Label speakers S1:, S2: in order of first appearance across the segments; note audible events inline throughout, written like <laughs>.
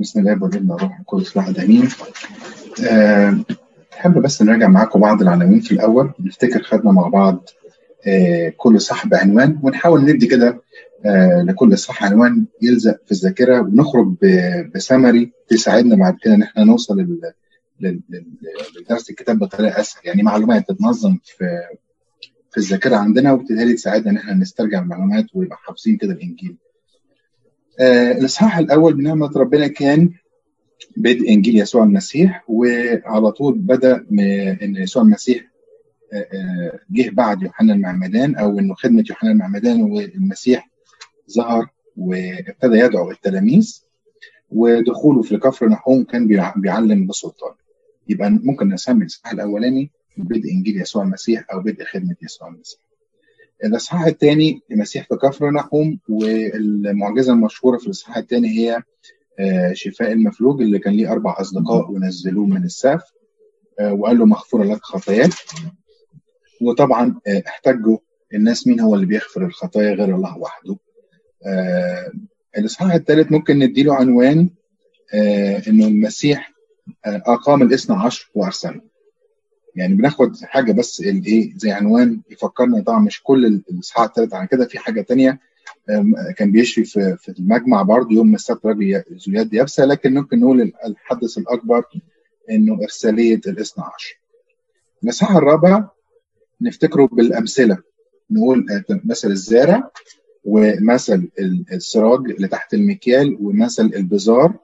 S1: بسم الله والابن والروح القدس واحد آمين. أه حابب بس نراجع معاكم بعض العناوين في الأول نفتكر خدنا مع بعض أه كل صح بعنوان ونحاول ندي كده أه لكل صح عنوان يلزق في الذاكرة ونخرج بسمري تساعدنا بعد كده إن إحنا نوصل لدرس الكتاب بطريقة أسهل يعني معلومات تتنظم في في الذاكرة عندنا وبالتالي تساعدنا إن إحنا نسترجع المعلومات ويبقى حافظين كده الإنجيل. آه، الإصحاح الأول بنعمة ربنا كان بدء إنجيل يسوع المسيح وعلى طول بدأ م- إن يسوع المسيح آه، آه، جه بعد يوحنا المعمدان أو إنه خدمة يوحنا المعمدان والمسيح ظهر وابتدى يدعو التلاميذ ودخوله في كفر نحوم كان بيع- بيعلم بسلطان يبقى ممكن نسمي الإصحاح الأولاني بدء إنجيل يسوع المسيح أو بدء خدمة يسوع المسيح. الإصحاح الثاني المسيح في نحوم والمعجزة المشهورة في الإصحاح الثاني هي آه، شفاء المفلوج اللي كان ليه أربع أصدقاء ونزلوه من السقف آه، وقال له مغفورة لك خطاياك. وطبعا آه، احتجوا الناس مين هو اللي بيغفر الخطايا غير الله وحده؟ الإصحاح الثالث ممكن نديله عنوان إنه المسيح أقام الإثنى عشر وأرسله. يعني بناخد حاجة بس الإيه زي عنوان يفكرنا طبعا مش كل الإصحاح الثالث عن كده في حاجة تانية آم، كان بيشفي في في المجمع برضه يوم السبت راجل يد يابسة لكن ممكن نقول الحدث الأكبر إنه إرسالية الاثنى عشر. المساحة الرابع نفتكره بالأمثلة نقول آه، مثل الزارع ومثل ال- السراج اللي تحت المكيال ومثل البزار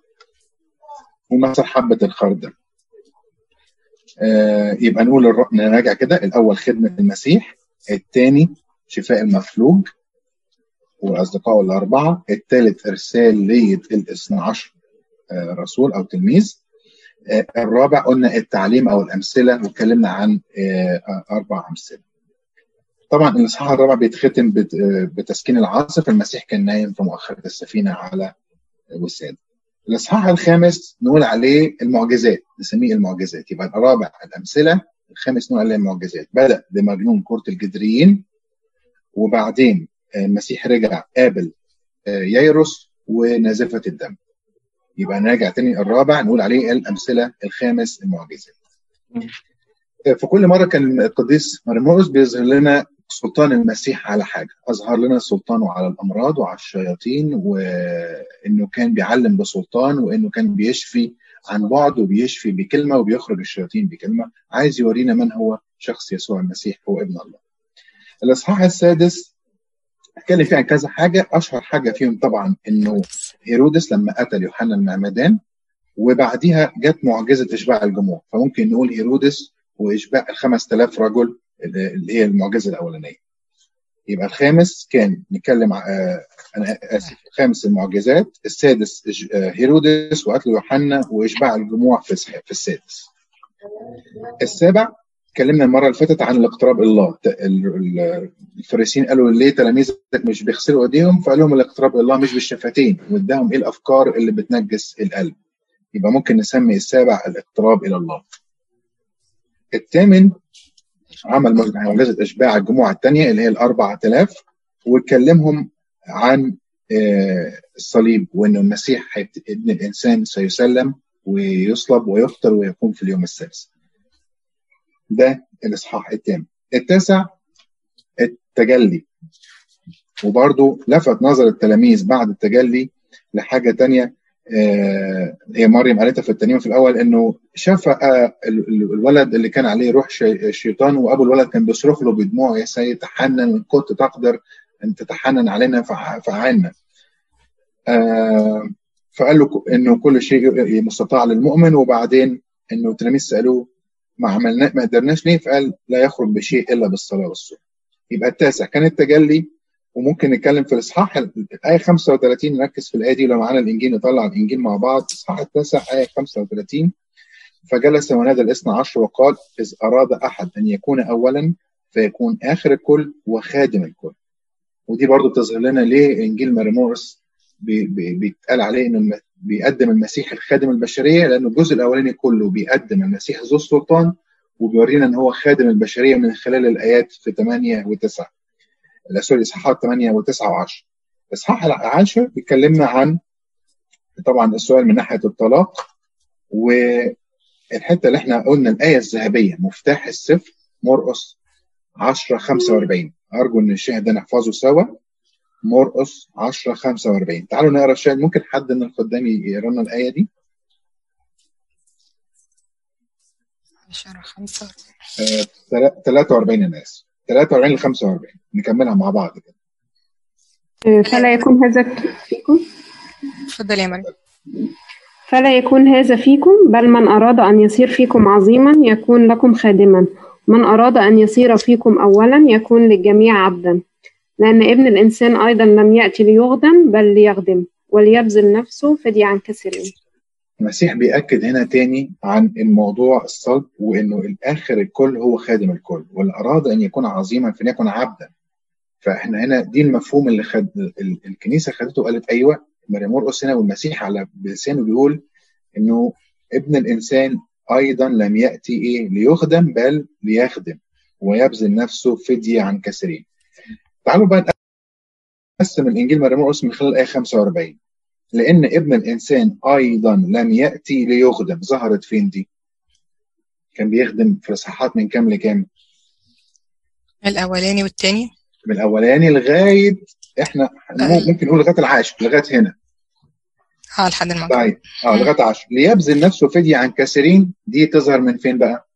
S1: ومثل حبة الخردل. آه، يبقى نقول نراجع كده الأول خدمة المسيح الثاني شفاء المفلوج واصدقائه الأربعة الثالث ارساليه الاثنى عشر آه، رسول أو تلميذ آه، الرابع قلنا التعليم أو الأمثلة واتكلمنا عن أربع أمثلة. طبعا الإصحاح الرابع بيتختم بت- بتسكين العاصفه المسيح كان نايم في مؤخرة السفينة على وساد. الإصحاح الخامس نقول عليه المعجزات نسميه المعجزات يبقى الرابع الأمثلة الخامس نقول عليه المعجزات بدأ بمجنون كره الجدريين وبعدين آه، المسيح رجع قابل آه، ييروس ونازفه الدم. يبقى نراجع تاني الرابع نقول عليه الأمثلة الخامس المعجزات. في كل مرة كان القديس مرموس بيظهر لنا سلطان المسيح على حاجة، أظهر لنا سلطانه على الأمراض وعلى الشياطين وإنه كان بيعلم بسلطان وإنه كان بيشفي عن بعد وبيشفي بكلمة وبيخرج الشياطين بكلمة، عايز يورينا من هو شخص يسوع المسيح هو ابن الله. الإصحاح السادس اتكلم فيه عن كذا حاجة، أشهر حاجة فيهم طبعا إنه هيرودس لما قتل يوحنا المعمدان وبعديها جت معجزة إشباع الجموع. فممكن نقول هيرودس وإشباع ال 5000 رجل اللي هي المعجزة الأولانية. يبقى الخامس كان نتكلم آه، أنا آسف الخامس المعجزات السادس آه، هيرودس وقتل يوحنا وإشباع الجموع في في السادس. السابع اتكلمنا المرة اللي فاتت عن الاقتراب الله. الفريسيين قالوا ليه تلاميذك مش بيغسلوا إيديهم؟ فقال لهم الاقتراب الله مش بالشفتين واداهم إيه الأفكار اللي بتنجس القلب؟ يبقى ممكن نسمي السابع الاقتراب إلى الله. الثامن عمل معجزه إشباع الجموع الثانية اللي هي الاربع آلاف واتكلمهم عن آه، الصليب وان المسيح ابن الإنسان سيسلم ويصلب ويقتل ويقوم في اليوم السادس. ده الإصحاح الثامن. التاسع التجلي وبرضه لفت نظر التلاميذ بعد التجلي لحاجة تانية آه، هي مريم قالتها في التنين في الأول إنه شاف آه، ال- ال- الولد اللي كان عليه روح شي- الشيطان وأبو الولد كان بيصرخ له بدموع يا سيد تحنن ان كنت تقدر أن تتحنن علينا فع- فعنا آه، فقال له إنه كل شيء مستطاع للمؤمن وبعدين إنه التلاميذ سألوه ما عملنا ما قدرناش ليه؟ فقال لا يخرج بشيء إلا بالصلاة والصوم. يبقى التاسع كان التجلي وممكن نتكلم في الإصحاح الايه 35 نركز في الآية دي لو معانا الإنجيل نطلع الإنجيل مع بعض. الاصحاح التاسع آية 35 فجلس ونادى الإثنى عشر وقال إذ أراد أحد أن يكون اولا فيكون آخر الكل وخادم الكل. ودي برضو بتظهر لنا ليه إنجيل بي- بيتقال عليه انه بيقدم المسيح الخادم البشرية لأنه الجزء الأولاني كله بيقدم المسيح ذو السلطان وبيورينا إن هو خادم البشرية من خلال الآيات في 8 و9 لا سوري اصحاحات 8 و9 و10 الاصحاح العاشر بيتكلمنا عن طبعا السؤال من ناحية الطلاق والحتة اللي إحنا قلنا الآية الذهبية مفتاح السفر مرقس 10 45 أرجو إن الشاهد ده نحفظه سوا. مرقس 10 45 تعالوا نقرأ الشاهد ممكن حد من الخدام يقرا لنا الآية دي؟
S2: 10 5
S1: آه، 43 أنا اسف 43 ل 45 نكملها مع بعض كده.
S3: فلا يكون هذا فيكم؟
S2: اتفضل يا مريم.
S3: فلا يكون هذا فيكم بل من أراد أن يصير فيكم عظيما يكون لكم خادما. من أراد أن يصير فيكم أولا يكون للجميع عبدا. لأن ابن الإنسان أيضا لم يأتي ليخدم بل ليخدم. وليبذل نفسه فدية عن كثيرين
S1: المسيح بيأكد هنا تاني عن الموضوع الصلب وإنه الآخر الكل هو خادم الكل واللي أراد أن يكون عظيما فليكن عبدا. فإحنا هنا دي المفهوم اللي خد ال- الكنيسة خدته وقالت أيوه مريم مرقس هنا والمسيح على بلسانه بيقول إنه ابن الإنسان أيضا لم يأتي إيه؟ ليخدم بل ليخدم ويبذل نفسه فدية عن كثيرين. تعالوا بقى نقسم الإنجيل مريم مرقس من خلال آية 45 لأن ابن الإنسان أيضا لم يأتي ليخدم ظهرت فين دي؟ كان بيخدم في الإصحاحات من كام لكام؟
S2: الأولاني والتاني
S1: من الأولاني لغاية إحنا
S2: أي.
S1: ممكن نقول لغاية العاشر لغاية هنا
S2: آه لحد المغرب
S1: طيب
S2: آه.
S1: لغاية عشر ليبذل نفسه فدية عن كثيرين دي تظهر من فين بقى؟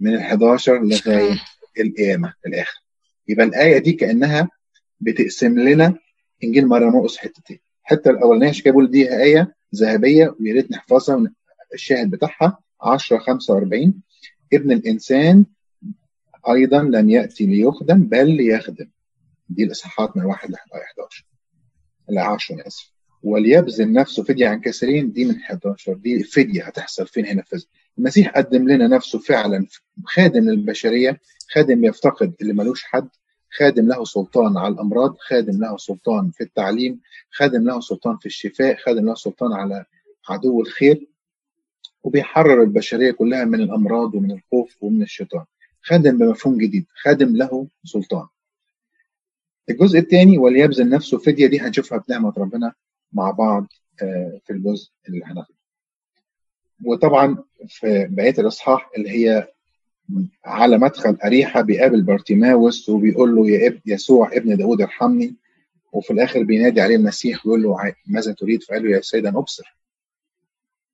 S1: من ال 11 لغاية
S2: مم.
S1: القيامة الآخر يبقى الآية دي كأنها بتقسم لنا إنجيل مريم مرقس حتتين الحتة الأولانية عشان كده بقول دي آية ذهبية ويا ريت نحفظها الشاهد بتاعها. 10 45 ابن الإنسان أيضا لم يأتي ليخدم بل ليخدم. دي الإصحاحات من واحد لحد 11 لا 10 أنا آسف. وليبذل نفسه فدية عن كثيرين. دي من 11 دي فدية هتحصل فين هنا في المسيح قدم لنا نفسه فعلا خادم للبشرية خادم يفتقد اللي ملوش حد. خادم له سلطان على الأمراض خادم له سلطان في التعليم خادم له سلطان في الشفاء خادم له سلطان على عدو الخير وبيحرر البشرية كلها من الأمراض ومن الخوف ومن الشيطان. خادم بمفهوم جديد خادم له سلطان. الجزء الثاني وليبذل نفسه فدية دي هنشوفها بنعمة ربنا مع بعض آه، في الجزء اللي هناخده. وطبعا في بقية الإصحاح اللي هي على مدخل أريحة بيقابل بارتيماوس وبيقول له يا ابن يسوع ابن داود ارحمني وفي الآخر بينادي عليه المسيح ويقول له "ع- ماذا تريد؟ فقال له يا سيد أن أبصر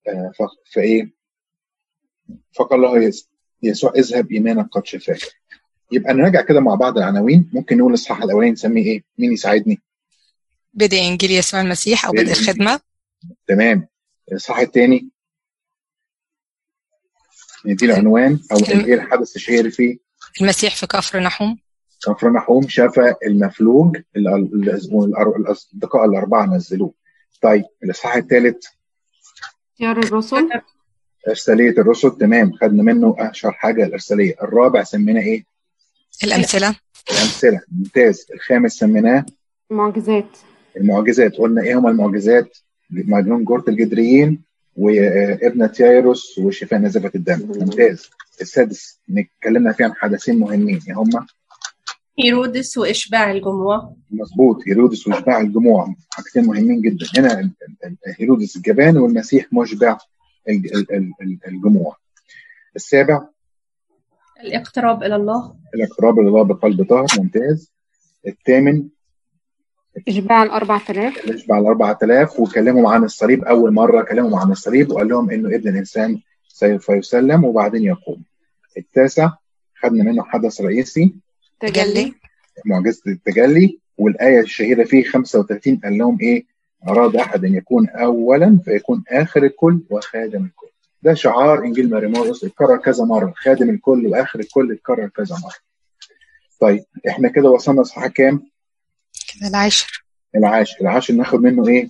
S1: آه، فإيه؟ فقال له يس- يسوع اذهب إيمانك قد شفاك يبقى نراجع كده مع بعض العناوين ممكن نقول الإصحاح الأولاني نسميه إيه؟ مين يساعدني؟
S2: بدء إنجيل يسوع المسيح أو بدء
S1: بدء
S2: الخدمة
S1: تمام الإصحاح الثاني ندي له عنوان أو إيه الحدث الشهير فيه؟
S2: المسيح في كفر نحوم.
S1: كفر نحوم شفى المفلوج الأصدقاء الأربعة نزلوه. طيب الإصحاح الثالث.
S3: اختيار الرسل.
S1: إرسالية الرسل تمام خدنا منه أشهر حاجة الإرسالية. الرابع سميناه إيه؟
S2: الأمثلة.
S1: الأمثلة. ممتاز. الخامس سميناه؟
S3: معجزات
S1: المعجزات. قلنا إيه هما المعجزات؟ مجنون جورة الجدريين وابنة يايروس وشفاء نزفة الدم. ممتاز. السادس اتكلمنا فيه عن حدثين مهمين. إيه هما؟
S4: هيرودس وإشباع الجموع.
S1: مظبوط. هيرودس وإشباع الجموع. حاجتين مهمين جدا. هنا هيرودس الجبان والمسيح مشبع ال- ال- ال- ال- الجموع. السابع؟
S4: الاقتراب إلى الله.
S1: الاقتراب لله بقلب طاهر. ممتاز. الثامن؟
S3: إشباع الأربع آلاف.
S1: الاشبع ال 4000 وكلمهم عن الصليب أول مرة كلمهم عن الصليب وقال لهم إنه ابن الإنسان سوف يسلم وبعدين يقوم. التاسع خدنا منه حدث رئيسي.
S2: تجلي.
S1: معجزة التجلي. والآية الشهيرة فيه 35 قال لهم إيه؟ أراد أحد أن يكون اولا فيكون آخر الكل وخادم الكل. ده شعار إنجيل ماري مرقس اتكرر كذا مرة. خادم الكل وآخر الكل اتكرر كذا مرة. طيب إحنا كده وصلنا اصحاح كام؟
S2: كده العاشر.
S1: العاشر. العاشر ناخد منه إيه؟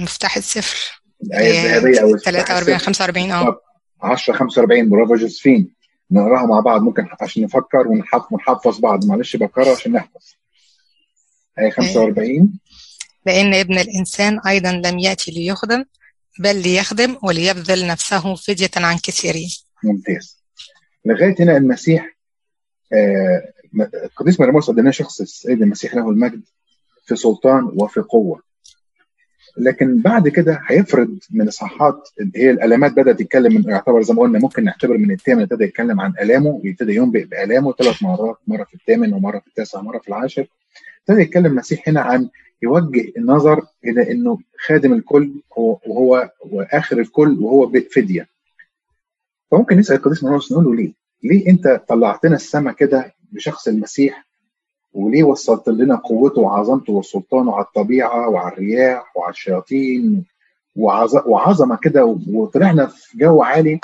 S2: مفتاح السفر
S1: الآية الذهبية أو
S2: 43 45 آه.
S1: بالظبط. 10 45 برافو جوزفين. نقراها مع بعض ممكن عشان نفكر ونحف- ونحفظ بعض. معلش بكرر عشان نحفظ. آية 45
S2: لأن ابن الإنسان أيضا لم يأتي ليخدم بل ليخدم وليبذل نفسه فدية عن كثيرين.
S1: ممتاز. لغاية هنا المسيح آه، القديس مريموس قدمنا شخص السيد المسيح له المجد في سلطان وفي قوة. لكن بعد كده هيفرض من إصحاحات هي الألامات بدأت تتكلم من يعتبر زي ما قلنا ممكن نعتبر من الثامن ابتدى يتكلم عن ألامه ويبتدي ينبئ بألامه ثلاث مرات مرة في الثامن ومرة في التاسع ومرة في العاشر. ابتدى يتكلم المسيح هنا عن يوجه النظر إلى إنه خادم الكل وهو وآخر الكل وهو فديه فممكن نسأل القديس مرقس نقول له ليه؟ ليه أنت طلعتنا السما كده بشخص المسيح وليه وصلت لنا قوته وعظمته وسلطانه على الطبيعة وعلى الرياح وعلى الشياطين وعظمة كده وطلعنا في جو عالي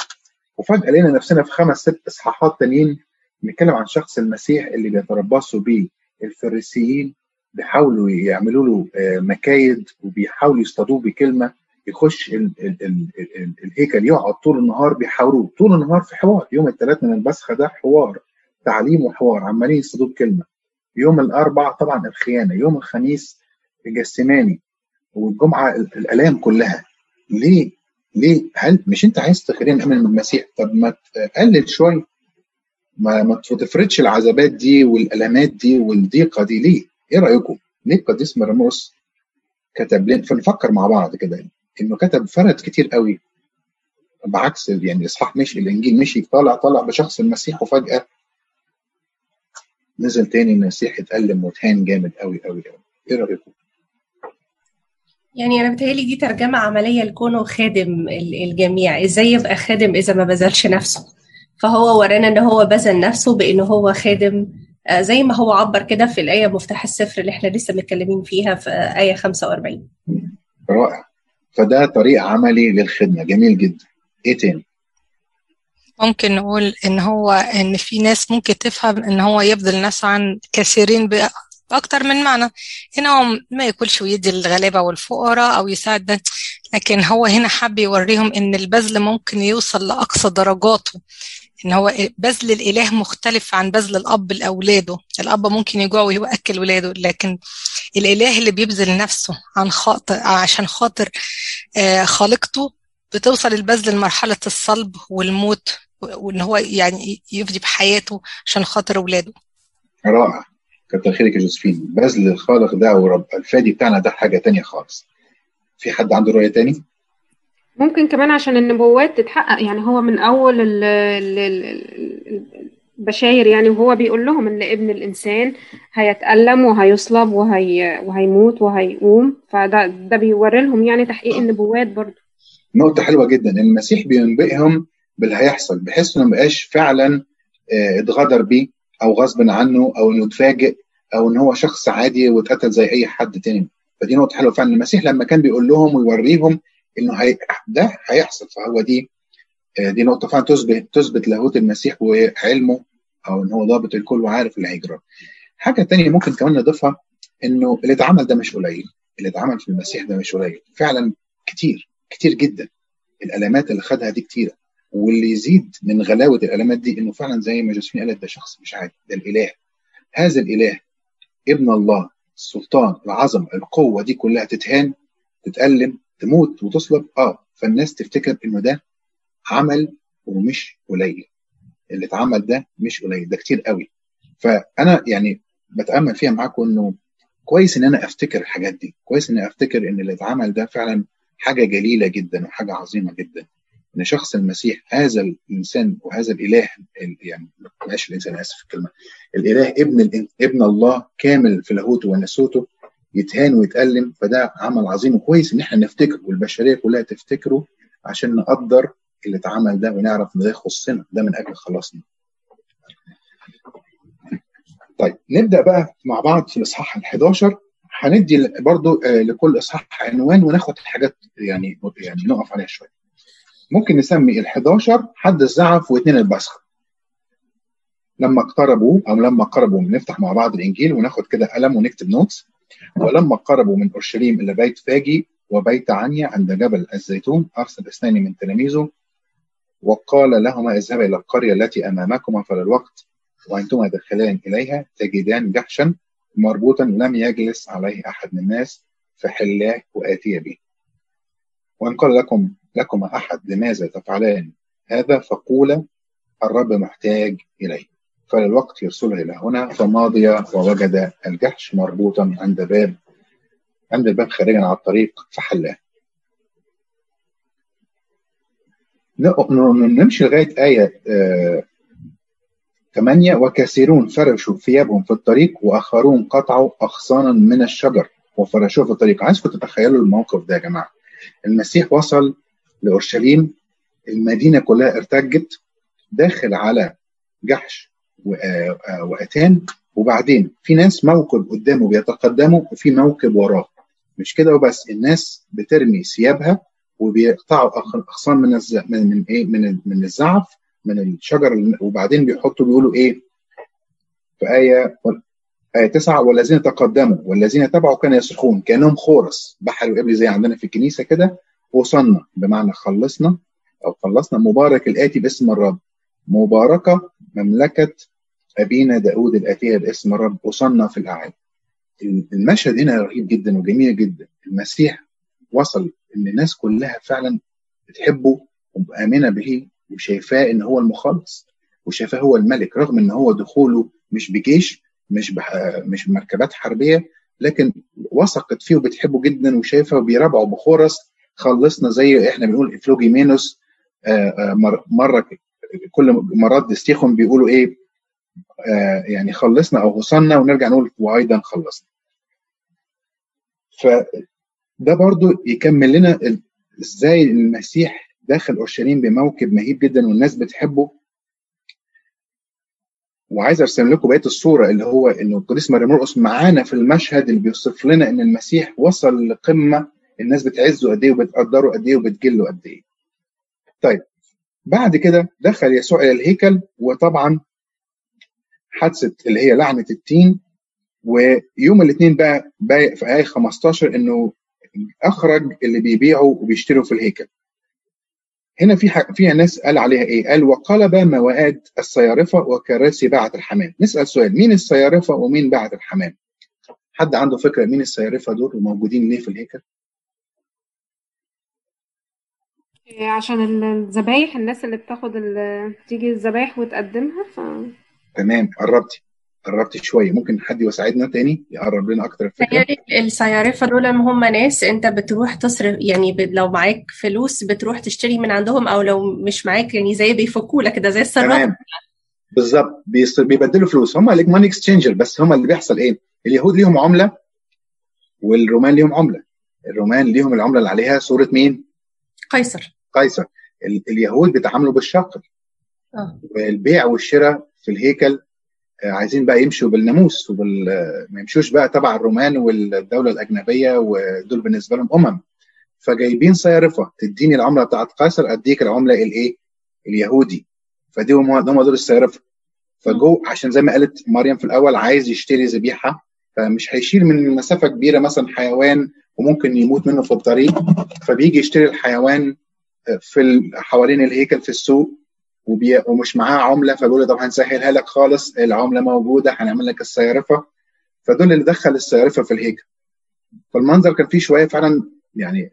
S1: وفجأة لقينا نفسنا في خمس ست إصحاحات تانيين بنتكلم عن شخص المسيح اللي بيتربصوا بيه. الفريسيين بيحاولوا يعملوا له مكايد وبيحاولوا يصطادوه بكلمة يخش ال ال ال ال الهيكل يقعد طول النهار بيحاوروه. طول النهار في حوار. يوم الثلاث من البسخة ده حوار. تعليم وحوار عمالين يصطادوه بكلمة. يوم الاربع طبعا الخيانة يوم الخميس الجسماني والجمعة الألام كلها. ليه؟ ليه؟ هل مش أنت عايز تخلينا نأمن من المسيح؟ طب ما تقلل شوية ما ما تفرضش العذابات دي والألامات دي والضيقة دي. ليه؟ إيه رأيكم؟ ليه القديس مرموس كتب لنا؟ فنفكر مع بعض كده. إنه كتب فرد كتير قوي. بعكس يعني الاصحاح مشي الإنجيل مشي طالع طالع بشخص المسيح وفجأة نزل تاني المسيح اتألم وتهان جامد قوي قوي قوي إيه رأيكم؟
S4: يعني أنا بتهيألي دي ترجمة عملية لكونه خادم الجميع. إزاي يبقى خادم إذا ما بذلش نفسه؟ فهو ورانا إن هو بذل نفسه بإنه هو خادم. زي ما هو عبر كده في الآية مفتاح السفر اللي إحنا لسه متكلمين فيها في آية 45
S1: رائع. فده طريق عملي للخدمة. جميل جدا. إيه تاني؟
S2: ممكن نقول إن هو إن في ناس ممكن تفهم إن هو يبذل نفسه عن كثيرين بأكتر من معنى. هنا هو ما ياكلش ويدي للغلابة والفقراء أو يساعد ده لكن هو هنا حب يوريهم إن البذل ممكن يوصل لأقصى درجاته. إن هو بذل الإله مختلف عن بذل الأب لأولاده. الأب ممكن يجوع ويأكل ولاده لكن الإله اللي بيبذل نفسه عن خاطر عشان خاطر خالقته بتوصل البذل لمرحلة الصلب والموت. وإن هو يعني يفدي بحياته عشان خاطر أولاده.
S1: رائع. كتر خيرك يا جوزفين. بذل الخالق ده ورب. الفادي بتاعنا ده حاجة تانية خالص. في حد عنده رؤية تاني؟
S3: ممكن كمان عشان النبوات تتحقق. يعني هو من أول ال ال البشاير يعني وهو بيقول لهم إن ابن الإنسان هيتألم وهيصلب وهي وهيموت وهيقوم. فده ده بيوري لهم يعني تحقيق النبوات برضه
S1: نقطة حلوة جدا. المسيح بينبئهم باللي هيحصل بحيث إنه ما بقاش فعلا اتغدر بيه أو غصب عنه أو إنه اتفاجئ أو إن هو شخص عادي واتقتل زي أي حد تاني. فدي نقطة حلوة فعلا. المسيح لما كان بيقول لهم ويوريهم إنه هي ده هيحصل. فهو دي دي نقطة فعلا تثبت تثبت لاهوت المسيح وعلمه أو إن هو ضابط الكل وعارف اللي هيجرى. حاجة تانية ممكن كمان نضيفها إنه اللي اتعمل ده مش قليل. اللي اتعمل في المسيح ده مش قليل. فعلا كتير كتير جدا. الالامات اللي خدها دي كتيرة. واللي يزيد من غلاوة الالامات دي إنه فعلا زي ما جوزفين قالت ده شخص مش عادي ده الإله. هذا الإله ابن الله السلطان العظمه القوة دي كلها تتهان تتألم تموت وتصلب. آه فالناس تفتكر إنه ده عمل ومش قليل. اللي اتعمل ده مش قليل ده كتير قوي. فأنا يعني بتأمل فيها معاكم إنه كويس إن أنا أفتكر الحاجات دي. كويس إن أفتكر إن اللي اتعمل ده فعلا حاجة جليلة جدا وحاجة عظيمة جدا. إن شخص المسيح هذا الإنسان وهذا الإله يعني معلش الإنسان آسف في الكلمة الإله ابن ابن الله كامل في لاهوته ونسوته يتهان ويتألم فده عمل عظيم وكويس إن إحنا نفتكره والبشرية كلها تفتكره عشان نقدر اللي اتعمل ده ونعرف إن ده يخصنا ده من أجل خلاصنا. طيب نبدأ بقى مع بعض في الإصحاح ال 11 هندي برضو لكل إصحاح عنوان وناخد الحاجات يعني يعني نقف عليها شوية. ممكن نسمي ال 11 حد الزعف واثنين البسخ. لما اقتربوا أو لما قربوا نفتح مع بعض الإنجيل وناخد كده قلم ونكتب نوتس ولما قربوا من أورشليم إلى بيت فاجي وبيت عنيا عند جبل الزيتون أرسل اثنين من تلاميذه وقال لهما اذهبا إلى القرية التي أمامكما فللوقت وأنتما داخلان إليها تجدان جحشا مربوطا لم يجلس عليه أحد من الناس فحلاه وآتي به. وإن قال لكم لكم أحد لماذا تفعلان هذا فقولا الرب محتاج إليه. فللوقت يرسله إلى هنا فماضي ووجد الجحش مربوطا عند باب عند الباب خارجا على الطريق فحلاه. نمشي لغاية آية آه 8 وكثيرون فرشوا ثيابهم في الطريق وآخرون قطعوا اغصانا من الشجر وفرشوه في الطريق. عايزكم تتخيلوا الموقف ده يا جماعة؟ المسيح وصل لأورشليم المدينة كلها ارتجت داخل على جحش وأتان. وبعدين في ناس موكب قدامه بيتقدموا وفي موكب وراه. مش كده وبس الناس بترمي ثيابها وبيقطعوا أغصان من الز... من من إيه؟ من من الزعف من الشجر وبعدين بيحطوا بيقولوا إيه؟ في آية آية تسعة والذين تقدموا والذين تبعوا كانوا يصرخون كأنهم خورس. بحر وإبل زي عندنا في الكنيسة كده. وصلنا بمعنى خلصنا أو خلصنا. مبارك الآتي باسم الرب. مباركة مملكة أبينا داود الآتية باسم الرب. وصلنا في الأعالي المشهد هنا رهيب جدا وجميل جدا. المسيح وصل إن الناس كلها فعلا بتحبه ومؤمنة به وشايفاه إن هو المخلص وشايفاه هو الملك رغم إن هو دخوله مش بجيش مش. مش بمركبات حربية لكن وثقت فيه وبتحبه جدا وشايفه وبيرابعه بخورس خلصنا زي إحنا بنقول افلوجيمينوس مرة كل مرات دستيخون بيقولوا إيه آه يعني خلصنا أو وصلنا ونرجع نقول وأيضا خلصنا فده برضو يكمل لنا إزاي المسيح داخل أورشليم بموكب مهيب جدا والناس بتحبه وعايز ارسم لكم بقية الصورة اللي هو إنه القديس مريم مرقس معانا في المشهد اللي بيوصف لنا إن المسيح وصل لقمة الناس بتعزه قد إيه وبتقدره قد إيه وبتجله قد إيه. طيب بعد كده دخل يسوع إلى الهيكل وطبعا حادثة اللي هي لعنة التين ويوم الاثنين بقى, بقى في آية 15 إنه أخرج اللي بيبيعوا وبيشتروا في الهيكل. هنا في حق فيها ناس قال عليها إيه؟ قال وقلب موائد الصيارفة وكراسي باعة الحمام. نسأل سؤال مين الصيارفة ومين باعة الحمام؟ حد عنده فكرة مين الصيارفة دول وموجودين ليه في الهيكل؟
S3: عشان الذبايح الناس اللي بتاخد تيجي الذبايح وتقدمها ف
S1: تمام قربتي قربت شوية. ممكن حد يساعدنا تاني؟ يقرب لنا أكتر الفكرة؟
S4: الصيارفه دول هم ناس. أنت بتروح تصرف يعني لو معاك فلوس بتروح تشتري من عندهم أو لو مش معاك يعني زي بيفكوا لك. كده زي الصرافه
S1: تمام. بالظبط. بيبدلوا فلوس. هم اللي ماني اكسشينجر بس هم اللي بيحصل إيه؟ اليهود ليهم عملة والرومان ليهم عملة. الرومان ليهم العملة اللي عليها صورة مين؟
S4: قيصر.
S1: قيصر. اليهود بيتعاملوا بالشقل
S4: آه.
S1: والبيع والشراء في الهيكل عايزين بقى يمشوا بالناموس وبال ما يمشوش بقى تبع الرومان والدولة الأجنبية ودول بالنسبة لهم أمم. فجايبين صيارفة تديني العملة بتاعت قيصر أديك العملة الإيه؟ اليهودي. فدي هم دول الصيارفة. فجو عشان زي ما قالت مريم في الأول عايز يشتري ذبيحة فمش هيشيل من مسافة كبيرة مثلا حيوان وممكن يموت منه في الطريق. فبيجي يشتري الحيوان في حوالين الهيكل في السوق. وبي... ومش معاه عملة فبيقول طب هنسهلها لك خالص العملة موجودة هنعمل لك الصيارفه فدول اللي دخل الصيارفه في الهيكل فالمنظر كان فيه شوية فعلا يعني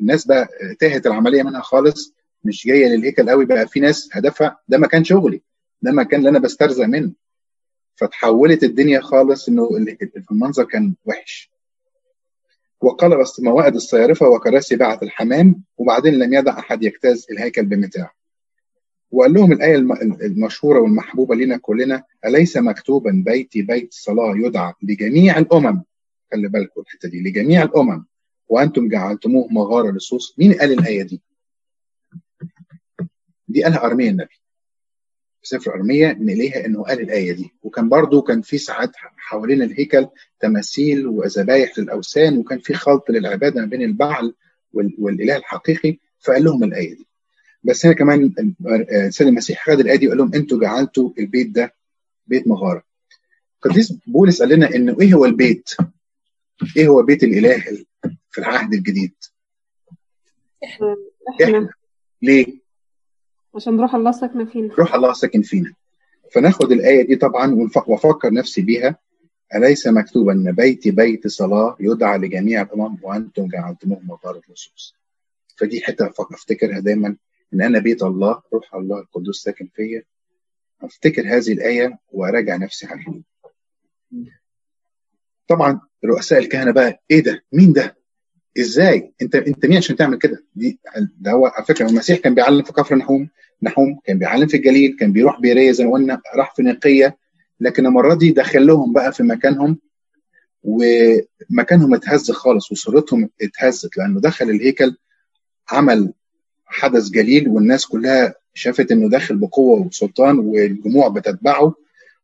S1: الناس بقى تاهت العملية منها خالص مش جاية للهيكل قوي بقى في ناس هدفها ده مكان شغلي ده مكان اللي أنا بسترزق منه. فتحولت الدنيا خالص إنه المنظر كان وحش. وقلب موائد الصيارفه وكراسي باعة الحمام وبعدين لم يدع أحد يجتاز الهيكل بمتاع وقال لهم الآية المشهورة والمحبوبة لنا كلنا أليس مكتوبا بيتي بيت صلاة يدعى لجميع الأمم؟ خلي بالكم الحتة دي لجميع الأمم. وأنتم جعلتموه مغارة لصوص مين قال الآية دي؟ دي قالها أرميا النبي. في سفر أرميا نلاقيها إنه قال الآية دي. وكان برضو كان في ساعات حوالين الهيكل تماثيل وذبايح للأوثان وكان في خلط للعبادة ما بين البعل والإله الحقيقي. فقال لهم الآية دي. بس هنا كمان السيد المسيح خد الآية دي وقال لهم أنتوا جعلتوا البيت ده بيت مغارة. القديس بولس قال لنا إنه إيه هو البيت؟ إيه هو بيت الإله في العهد الجديد؟
S3: إحنا
S1: إحنا ليه؟
S3: عشان روح الله ساكنة فينا
S1: روح الله ساكن فينا. فناخد الآية دي طبعا وأفكر نفسي بيها أليس مكتوبا أن بيتي بيت صلاة يدعى لجميع الأمم وأنتم جعلتموه مغارة لصوص. فدي حتة أفتكرها دايما إن أنا بيت الله روح الله القدوس ساكن فيا. أفتكر هذه الآية وأراجع نفسي عليها. طبعا رؤساء الكهنة بقى إيه ده؟ مين ده؟ إزاي؟ أنت أنت مين عشان تعمل كده؟ دي ده هو على فكرة المسيح كان بيعلم في كفر نحوم نحوم كان بيعلم في الجليل كان بيروح بيريه زي ما قلنا راح في نقيه لكن المرة دي دخل لهم بقى في مكانهم ومكانهم اتهز خالص وصورتهم اتهزت لأنه دخل الهيكل عمل حدث جليل والناس كلها شافت إنه داخل بقوة وسلطان والجموع بتتبعه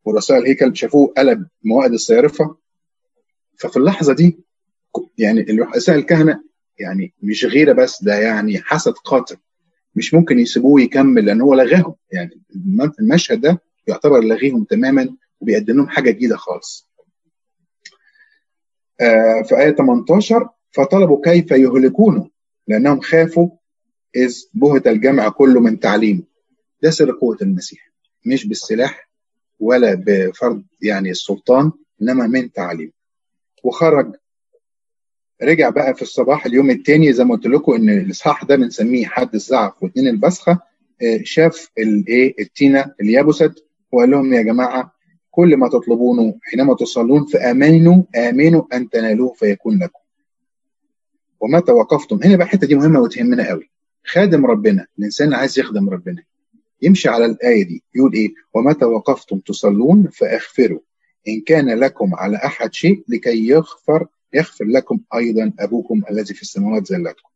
S1: ورؤساء الهيكل شافوه قلب موائد الصيارفه ففي اللحظة دي يعني رؤساء الكهنة يعني مش غيرة بس ده يعني حسد قاتل. مش ممكن يسيبوه يكمل لأن هو لغاهم. يعني المشهد ده يعتبر لغيهم تماما وبيقدم لهم حاجة جديدة خالص. آه في آية 18 فطلبوا كيف يهلكونه؟ لأنهم خافوا إذ بهت الجمع كله من تعليمه. ده سر قوة المسيح مش بالسلاح ولا بفرض يعني السلطان إنما من تعليمه. وخرج رجع بقى في الصباح اليوم الثاني زي ما قلت لكم إن الإصحاح ده بنسميه حد الزعف واثنين البسخة. شاف الإيه؟ التينة اللي يبست وقال لهم يا جماعة كل ما تطلبونه حينما تصلون فآمنوا آمنوا أن تنالوه فيكون لكم. ومتى وقفتم؟ هنا بقى الحتة دي مهمة وتهمنا قوي. خادم ربنا. الإنسان عايز يخدم ربنا. يمشي على الآية دي. يقول إيه؟ ومتى وقفتم تصلون فأغفروا. إن كان لكم على أحد شيء لكي يغفر يغفر لكم أيضا أبوكم الذي في السماوات زلتكم.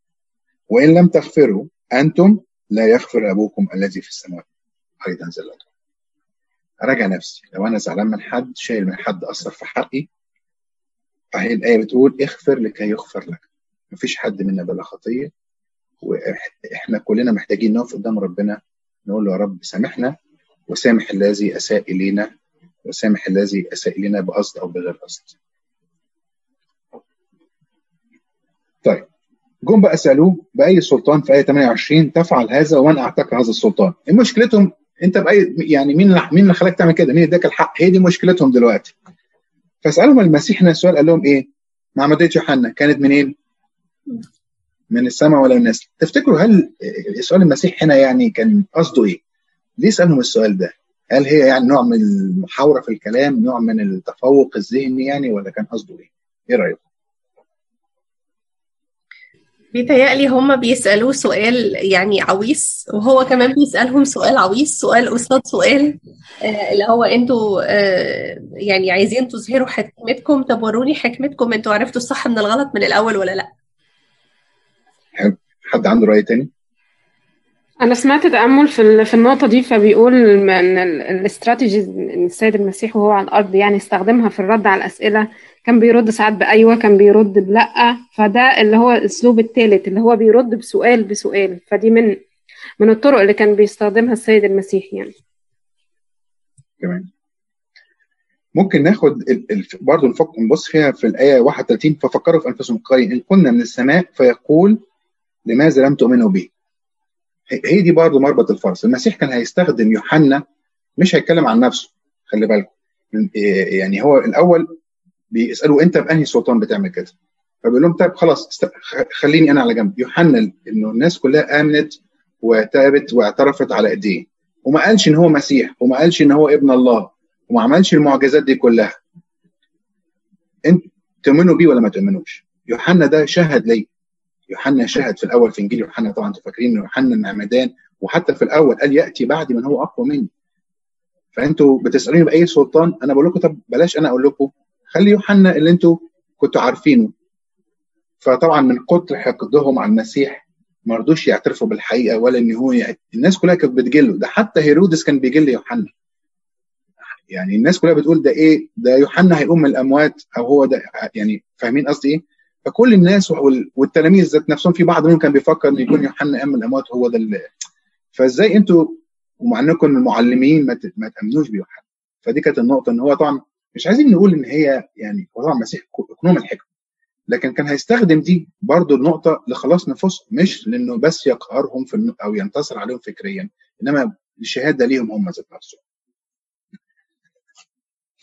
S1: وإن لم تغفروا أنتم لا يغفر أبوكم الذي في السماوات أيضا زلتكم. أراجع نفسي. لو أنا زعلان من حد شايل من حد أثر في حقي فهي الآية بتقول اغفر لكي يغفر لك. مفيش حد منا بلا خطية. وإحنا كلنا محتاجين نقف قدام ربنا نقول له يا رب سامحنا وسامح الذي أساء إلينا وسامح الذي أساء إلينا بقصد أو بغير قصد. طيب جم بقى سألوه بأي سلطان في آية 28 تفعل هذا ومن اعطاك هذا السلطان؟ مشكلتهم أنت بأي يعني مين مين اللي خلاك تعمل كده؟ مين اداك الحق؟ هي دي مشكلتهم دلوقتي. فسألهم المسيح هنا السؤال قال لهم إيه؟ معمديه يوحنا كانت منين؟ من السماء ولا الناس؟ تفتكروا هل سؤال المسيح هنا يعني كان قصده إيه؟ ليه سألهم السؤال ده؟ هل هي يعني نوع من المحاورة في الكلام، نوع من التفوق الذهني يعني ولا كان قصده إيه؟ إيه رأيكم؟
S4: بيتهيألي هم بيسألوه سؤال يعني عويص وهو كمان بيسألهم سؤال عويص سؤال قصاد سؤال آه اللي هو أنتوا آه يعني عايزين تظهروا حكمتكم طب وروني حكمتكم أنتوا عرفتوا الصح من الغلط من الأول ولا
S1: لأ؟ حد عنده رأي تاني؟
S3: أنا سمعت تأمل في في النقطة دي فبيقول إن الاستراتيجي السيد المسيح وهو على الأرض يعني استخدمها في الرد على الأسئلة كان بيرد ساعات بأيوة كان بيرد بلأ فده اللي هو الأسلوب الثالث اللي هو بيرد بسؤال بسؤال فدي من من الطرق اللي كان بيستخدمها السيد المسيح يعني
S1: تمام ممكن ناخد. برضه نفك نبص فيها في الآية 31 ففكروا في أنفسهم قائلين إن كنا من السماء فيقول لماذا لم تؤمنوا به؟ هي دي برضه مربط الفرس. المسيح كان هيستخدم يوحنا مش هيتكلم عن نفسه خلي بالكم. يعني هو الأول بيسالوا أنت بأنهي سلطان بتعمل كده؟ فبيقول لهم طيب خلاص. خليني أنا على جنب. يوحنا إنه الناس كلها آمنت وتابت واعترفت على ايديه وما قالش إن هو مسيح وما قالش إن هو ابن الله وما عملش المعجزات دي كلها. أنت تؤمنوا بيه ولا ما تؤمنوش؟ يوحنا ده شهد لي. يوحنا شهد في الأول في إنجيل يوحنا طبعا أنتوا فاكرين يوحنا المعمدان وحتى في الأول قال يأتي بعدي من هو أقوى مني. فأنتوا بتسألوني بأي سلطان؟ أنا بقول لكم طب بلاش أنا أقول لكم خلي يوحنا اللي أنتوا كنتوا عارفينه. فطبعا من كتر حقدهم على المسيح ما رضوش يعترفوا بالحقيقة ولا إن هو يعني الناس كلها كانت بتجله. ده حتى هيرودس كان بيجل يوحنا. يعني الناس كلها بتقول ده إيه؟ ده يوحنا هيقوم من الأموات أو هو ده يعني فاهمين قصدي إيه؟ فكل الناس والتلاميذ ذات نفسهم في بعض منهم كان بيفكر ان يكون يوحنا قام من الأموات هو ده اللي فإزاي أنتوا ومع أنكم المعلمين ما, ما تأمنوش بيوحنا؟ فدي كانت النقطة إن هو طبعا مش عايزين نقول إن هي يعني هو طبعا المسيح اقنوم الحكمة لكن كان هيستخدم دي برضو النقطة لخلاص نفوسهم مش لإنه بس يقهرهم في أو ينتصر عليهم فكريا إنما الشهاده ليهم هم ذات نفسهم.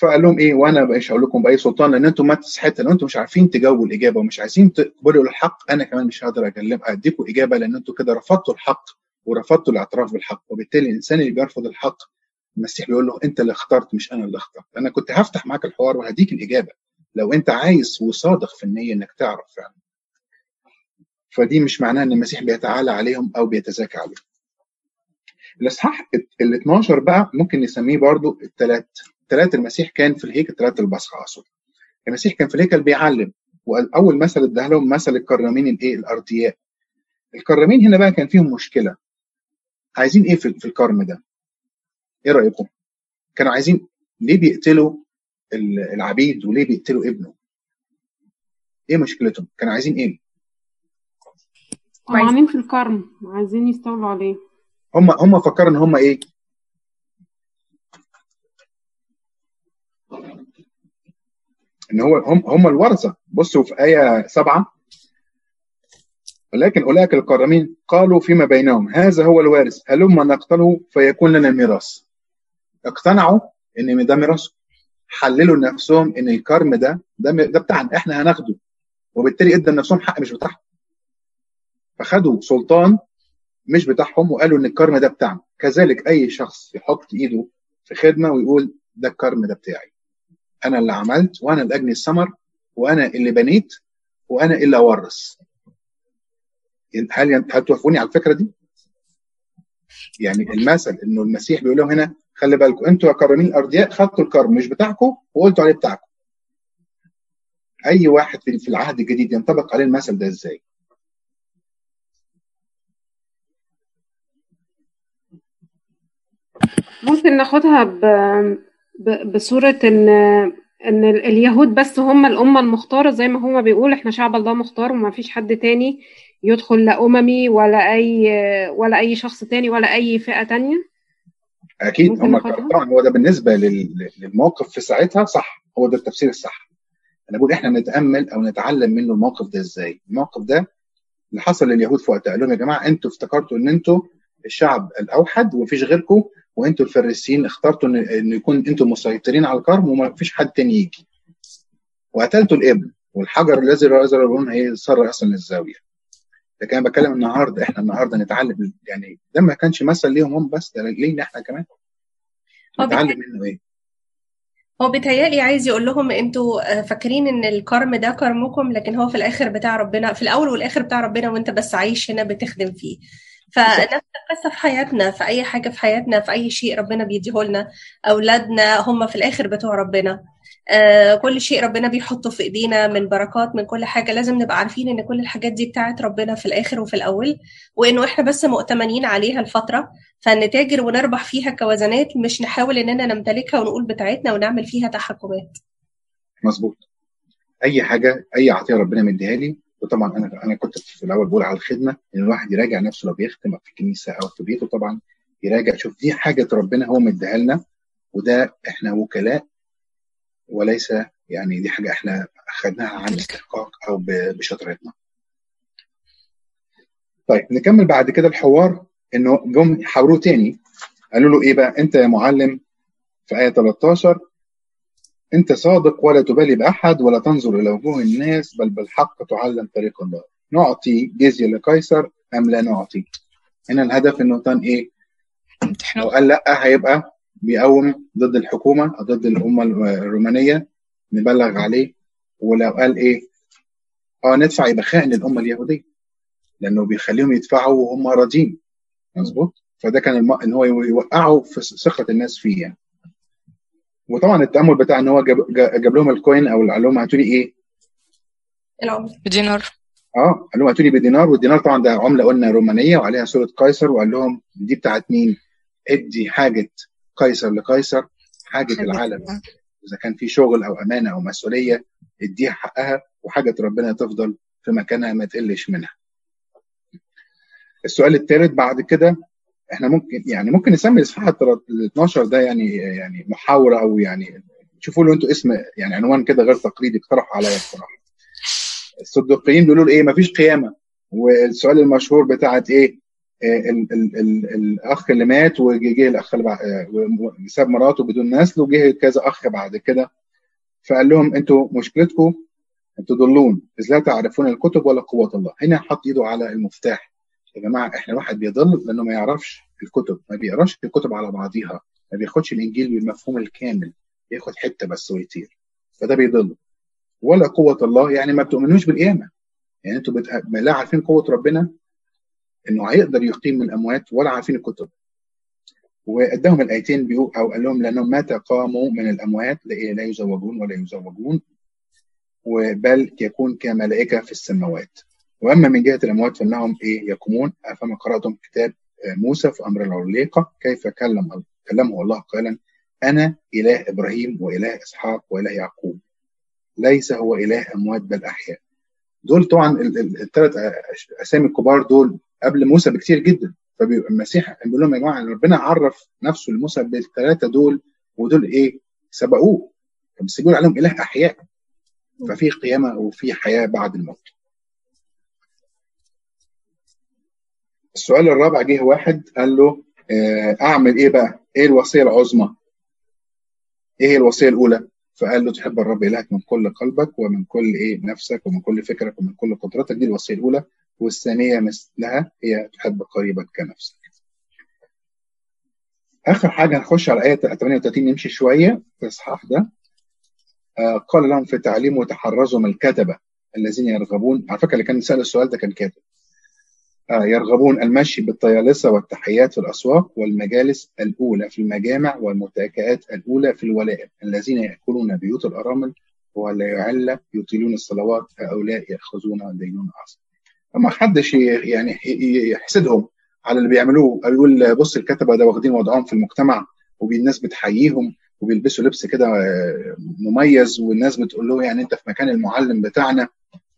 S1: فقال لهم إيه؟ وأنا مش هقول لكم بأي سلطان لأن أنتم ما تسحتوا لو أنتم مش عارفين تجاوبوا الإجابة ومش عايزين تقبلوا الحق. أنا كمان مش هقدر أكلم اديكم إجابة لأن أنتم كده رفضتوا الحق ورفضتوا الاعتراف بالحق. وبالتالي الإنسان اللي بيرفض الحق المسيح بيقول له أنت اللي اخترت مش أنا اللي اخترت. أنا كنت هفتح معاك الحوار وهديك الإجابة لو أنت عايز وصادق في النية إنك تعرف فعلا. فدي مش معناها إن المسيح بيتعالى عليهم أو بيتزاكى عليهم. الإصحاح ال 12 بقى ممكن نسميه برضو الثلاث ثلاث المسيح كان في الهيكل ثلاث البصخ أقصد. المسيح كان في الهيكل بيعلم واول مثل اداها لهم مثل الكرامين الإيه؟ الأرضياء. الكرامين هنا بقى كان فيهم مشكلة. عايزين إيه في الكرم ده؟ إيه رأيكم؟ كانوا عايزين ليه بيقتلوا العبيد وليه بيقتلوا ابنه؟ إيه مشكلتهم؟ كانوا عايزين إيه؟
S3: طمعانين في الكرم عايزين يستولوا عليه.
S1: هم هم فكروا إن هم إيه؟ إن هو هم هم الورثة. بصوا في آية سبعة. ولكن أولئك الكرامين قالوا فيما بينهم هذا هو الوارث. هلما نقتله فيكون لنا ميراث؟ اقتنعوا إن ده ميراث. حللوا لنفسهم إن الكرم ده ده ده بتاعنا إحنا هناخده. وبالتالي ادى لنفسهم حق مش بتاعهم. فخدوا سلطان مش بتاعهم وقالوا إن الكرم ده بتاعنا. كذلك أي شخص يحط إيده في خدمة ويقول ده الكرم ده بتاعي. أنا اللي عملت وأنا اللي أجني الثمر وأنا اللي بنيت وأنا اللي أورث هل هتوافقوني على الفكرة دي؟ يعني المثل إنه المسيح بيقول لهم هنا خلي بالكم أنتوا يا كرمين الأرضياء خدتوا الكرم مش بتاعكم وقلتوا عليه بتاعكم. أي واحد في العهد الجديد ينطبق عليه المثل ده إزاي؟
S3: ممكن ناخدها ب... بصورة إن إن اليهود بس هم الأمة المختارة زي ما هو بيقول إحنا شعب الله مختار وما فيش حد تاني يدخل لا أممي ولا أي ولا أي شخص تاني ولا أي فئة تانية.
S1: أكيد هم طبعا هو ده بالنسبة للموقف في ساعتها صح هو ده التفسير الصح. أنا بقول إحنا نتأمل أو نتعلم منه الموقف ده إزاي. الموقف ده اللي حصل لليهود في وقتها قال لهم يا جماعة أنتوا افتكرتوا إن أنتوا الشعب الأوحد ومفيش غيركم وانتوا الفريسيين اخترتوا ان يكون أنتوا مسيطرين على الكرم وما فيش حد تاني يجي. وقتلتوا الابن والحجر الذي رأى هي صار أصلا الزاويه لكن أنا بتكلم النهارده إحنا النهارده نتعلم يعني ده ما كانش مثل ليهم هم بس ده لينا إحنا كمان؟ نتعلم منه إيه؟
S4: هو بيتهيألي عايز يقول لهم أنتوا فاكرين إن الكرم ده كرمكم لكن هو في الآخر بتاع ربنا في الأول والآخر بتاع ربنا وأنت بس عايش هنا بتخدم فيه. فنفس القصة في حياتنا في أي حاجة في حياتنا في أي شيء ربنا بيديه لنا أولادنا هم في الآخر بتوع ربنا. آه كل شيء ربنا بيحطه في إيدينا من بركات من كل حاجة. لازم نبقى عارفين إن كل الحاجات دي بتاعت ربنا في الآخر وفي الأول وإنه إحنا بس مؤتمنين عليها الفترة. فنتاجر ونربح فيها كوزنات مش نحاول إننا نمتلكها ونقول بتاعتنا ونعمل فيها تحكمات.
S1: مظبوط. أي حاجة أي عطية ربنا مديها لي وطبعا أنا أنا كنت في الأول بقول على الخدمة إن الواحد يراجع نفسه لو بيخدم في الكنيسة أو في بيته طبعا يراجع شوف دي حاجة ربنا هو مديها لنا وده إحنا وكلاء وليس يعني دي حاجة إحنا اخذناها عن استحقاق أو بشطارتنا. طيب نكمل بعد كده الحوار إنه جم حاوروه تاني. قالوا له إيه بقى؟ أنت يا معلم في آية 13 أنت صادق ولا تبالي بأحد ولا تنظر إلى وجوه الناس بل بالحق تعلم طريق الله. نعطي جزية لقيصر أم لا نعطي؟ هنا الهدف إنه كان إيه؟ لو قال لأ هيبقى بيقوم ضد الحكومة أو ضد الأمة الرومانية نبلغ عليه. ولو قال إيه؟ آه ندفع يبقى خائن للامه اليهودية لأنه بيخليهم يدفعوا وهم راضيين مظبوط؟ فده كان الم... إن هو يوقعوا في ثقة الناس فيه يعني. وطبعا التأمل بتاع إن هو جاب, جاب لهم الكوين أو قال لهم هاتوا لي إيه؟
S4: العملة
S2: بدينار
S1: آه قال لهم هاتوا لي بدينار والدينار طبعا ده عملة قلنا رومانية وعليها صوره قيصر وقال لهم دي بتاعت مين؟ ادي حاجة قيصر لقيصر حاجة العالم إذا كان في شغل أو أمانة أو مسؤولية اديها حقها وحاجة ربنا تفضل في مكانها ما تقلش منها. السؤال الثالث بعد كده إحنا ممكن يعني ممكن نسمي الاصحاح ال 12 ده يعني يعني محاورة أو يعني شوفوا له أنتوا اسم يعني عنوان كده غير تقليدي اقترحوا عليا بصراحة. الصديقيين بيقولوا إيه؟ مفيش قيامة. والسؤال المشهور بتاعت إيه؟ ال ال ال الأخ اللي مات وجه الأخ اللي ساب مراته بدون نسل وجه كذا أخ بعد كده. فقال لهم أنتوا مشكلتكم تضلون اذ لا تعرفون الكتب ولا قوة الله؟ هنا حط إيده على المفتاح. يا جماعة إحنا واحد بيضل لأنه ما يعرفش الكتب ما بيقراش الكتب على بعضيها ما بياخدش الانجيل بالمفهوم الكامل بياخد حتة بس ويطير فده بيضل. ولا قوة الله يعني ما بتؤمنوش بالقيامة. يعني أنتوا بت... لا عارفين قوة ربنا إنه هيقدر يقيم من الأموات ولا عارفين الكتب. واداهم الآيتين بيقول أو قال لهم لأنهم متى قاموا من الأموات لا يزوجون ولا يزوجون بل يكون كملائكة في السماوات. وأما من جهة الأموات فإنهم إيه يقومون. فما قرأتم كتاب موسى في أمر العليقة كيف كلم كلمه الله قائلا أنا إله إبراهيم وإله إسحاق وإله يعقوب. ليس هو إله أموات بل أحياء. دول طبعا الثلاث أسامي الكبار دول قبل موسى بكتير جدا. فالمسيح بيقول لهم يا جماعة ربنا عرف نفسه لموسى بالثلاثه دول ودول إيه؟ سبقوه. بس بيقول عليهم إله أحياء. ففي قيامة وفي حياة بعد الموت. السؤال الرابع جه واحد قال له أعمل إيه بقى؟ إيه الوصية العظمى؟ إيه هي الوصية الأولى؟ فقال له تحب الرب إلهك من كل قلبك ومن كل إيه نفسك ومن كل فكرك ومن كل قدرتك دي الوصية الأولى. والثانية مثلها هي تحب قريبك كنفسك. آخر حاجة هنخش على آية 38 نمشي شوية. في الإصحاح ده آه قال لهم في تعليمه تحرزوا من الكتبة الذين يرغبون. على فكرة اللي كان سأل السؤال ده كان كاتب. آه يرغبون المشي بالطيالسة والتحيات في الأسواق والمجالس الأولى في المجامع والمتكئات الأولى في الولائم الذين يأكلون بيوت الأرامل ولا يعل يطيلون الصلوات هؤلاء يأخذون دينون اعظم ما حدش يعني يحسدهم على اللي بيعملوه. أو يقول بص الكتبة ده واخدين وضعهم في المجتمع والناس بتحييهم وبيلبسوا لبس كده مميز والناس بتقول له يعني أنت في مكان المعلم بتاعنا.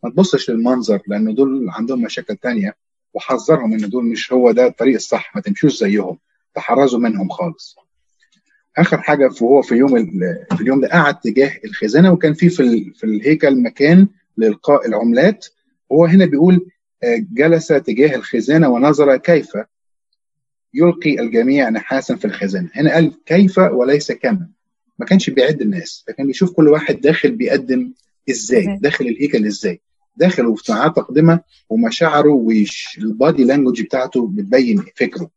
S1: ما تبصش للمنظر لأن دول عندهم مشاكل تانية. وحذرهم إن دول مش هو ده الطريق الصح ما تمشوش زيهم تحرزوا منهم خالص. آخر حاجة وهو في يوم في اليوم ده قعد تجاه الخزانة وكان في في, في الهيكل مكان لالقاء العملات. وهو هنا بيقول جلس تجاه الخزانة ونظر كيف يلقي الجميع نحاسا في الخزانة. هنا قال كيف وليس كم ما كانش بيعد الناس لكن بيشوف كل واحد داخل بيقدم إزاي داخل الهيكل إزاي. داخل وفي معاه تقدمه ومشاعره والبادي لانجوج بتاعته بتبين فكره.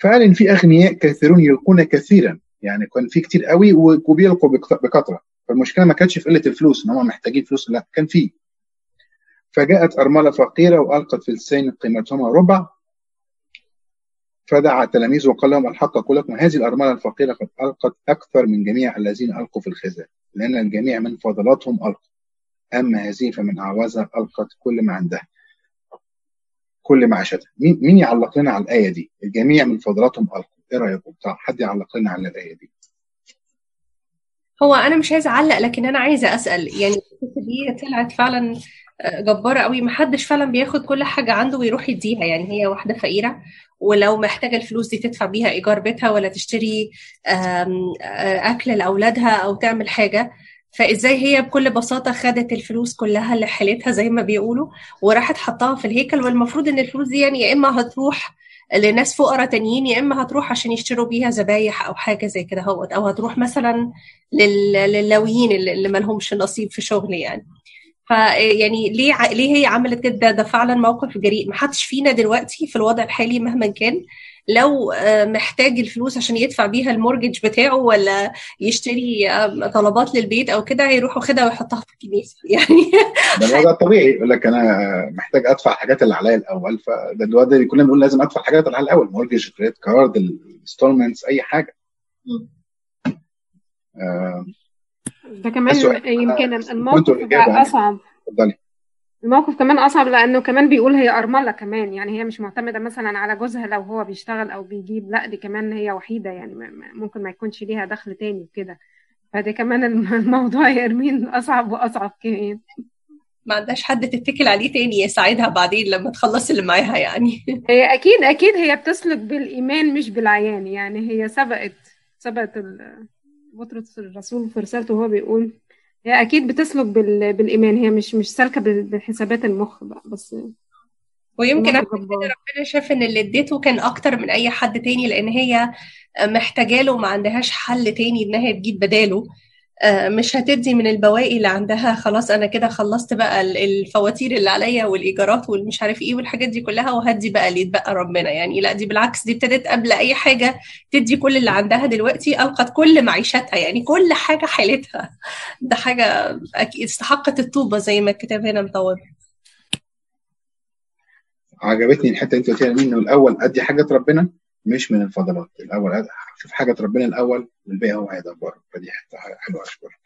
S1: فقال ان في أغنياء كثيرون يلقون كثيرا يعني كان في كتير قوي وبيلقوا بكثرة. فالمشكلة ما كانتش في قلة الفلوس ان هم محتاجين فلوس لا كان في. فجاءت أرملة فقيرة وألقت في لسان قيمتهما ربع فدعا تلاميذه وقال لهم الحق أقول لكم هذه الأرملة الفقيرة قد ألقت أكثر من جميع الذين ألقوا في الخزان لأن الجميع من فضلاتهم ألقوا. أما هذه فمن أعوازها ألقت كل ما عندها كل ما عاشتها. مين مين يعلق لنا على الآية دي؟ الجميع من فضلاتهم ألقوا. إيه رأيكم حد يعلق لنا على الآية دي؟
S4: هو أنا مش عايزة أعلق لكن أنا عايزة أسأل. يعني دي طلعت فعلا جبارة قوي. محدش فعلا بياخد كل حاجة عنده ويروح يديها. يعني هي واحدة فقيرة ولو محتاجة الفلوس دي تدفع بيها إيجار بيتها ولا تشتري أكل لأولادها أو تعمل حاجة. فإزاي هي بكل بساطة خدت الفلوس كلها اللي حيلتها زي ما بيقولوا وراحت حطاها في الهيكل والمفروض إن الفلوس دي يعني يا إما هتروح لناس فقراء تانيين يا إما هتروح عشان يشتروا بيها ذبايح أو حاجة زي كده هوت أو هتروح مثلا للاويين اللي ما لهمش نصيب في شغل يعني. فيعني ليه ع... ليه هي عملت كده؟ ده فعلا موقف جريء. ما حدش فينا دلوقتي في الوضع الحالي مهما كان لو محتاج الفلوس عشان يدفع بيها ال mortgage بتاعه ولا يشتري طلبات للبيت أو كده هيروح واخدها ويحطها في الكنيسة. <laughs> يعني
S1: ده الوضع الطبيعي يقول لك أنا محتاج أدفع الحاجات اللي عليا الأول. فده الوضع اللي كلنا بنقول لازم أدفع الحاجات اللي عليا الأول mortgage credit card ال installments أي حاجة.
S3: آه. ده كمان يمكن الموقف بقى أصعب.
S1: اتفضلي.
S3: الموقف كمان أصعب لأنه كمان بيقول هي أرملة كمان يعني هي مش معتمدة مثلا على جوزها لو هو بيشتغل أو بيجيب لأ دي كمان هي وحيدة يعني ممكن ما يكونش ليها دخل تاني وكده. فدي كمان الموضوع يرمين أصعب وأصعب كمان.
S4: ما عندهاش حد تتكل عليه تاني يساعدها بعدين لما تخلص اللي معاها يعني.
S3: هي أكيد أكيد هي بتسلك بالإيمان مش بالعيان يعني هي سبقت سبقت بطرس الرسول في رسالته وهو بيقول هي أكيد بتسلك بال... بالإيمان. هي مش مش سالكة بحسابات المخ بقى بس
S4: ويمكن ربنا شاف إن اللي اديته كان أكتر من أي حد تاني لأن هي محتاجه له وما عندهاش حل تاني إنها تجيب بداله. مش هتدي من البواقي اللي عندها. خلاص أنا كده خلصت بقى الفواتير اللي عليا والإيجارات والمش عارف إيه والحاجات دي كلها وهدي بقى اللي يتبقى ربنا. يعني لا دي بالعكس دي ابتدت قبل أي حاجة تدي كل اللي عندها دلوقتي ألقت كل معيشتها. يعني كل حاجة حالتها ده حاجة أكيد استحقت الطوبة زي ما الكتاب هنا مطور.
S1: عجبتني الحتة أنت قلتيها إنه الأول أدي حاجة ربنا مش من الفضلات. الأول شوف حاجة ربنا الأول والباقي هو هيدبره فدي حتة حلوة أشكرك.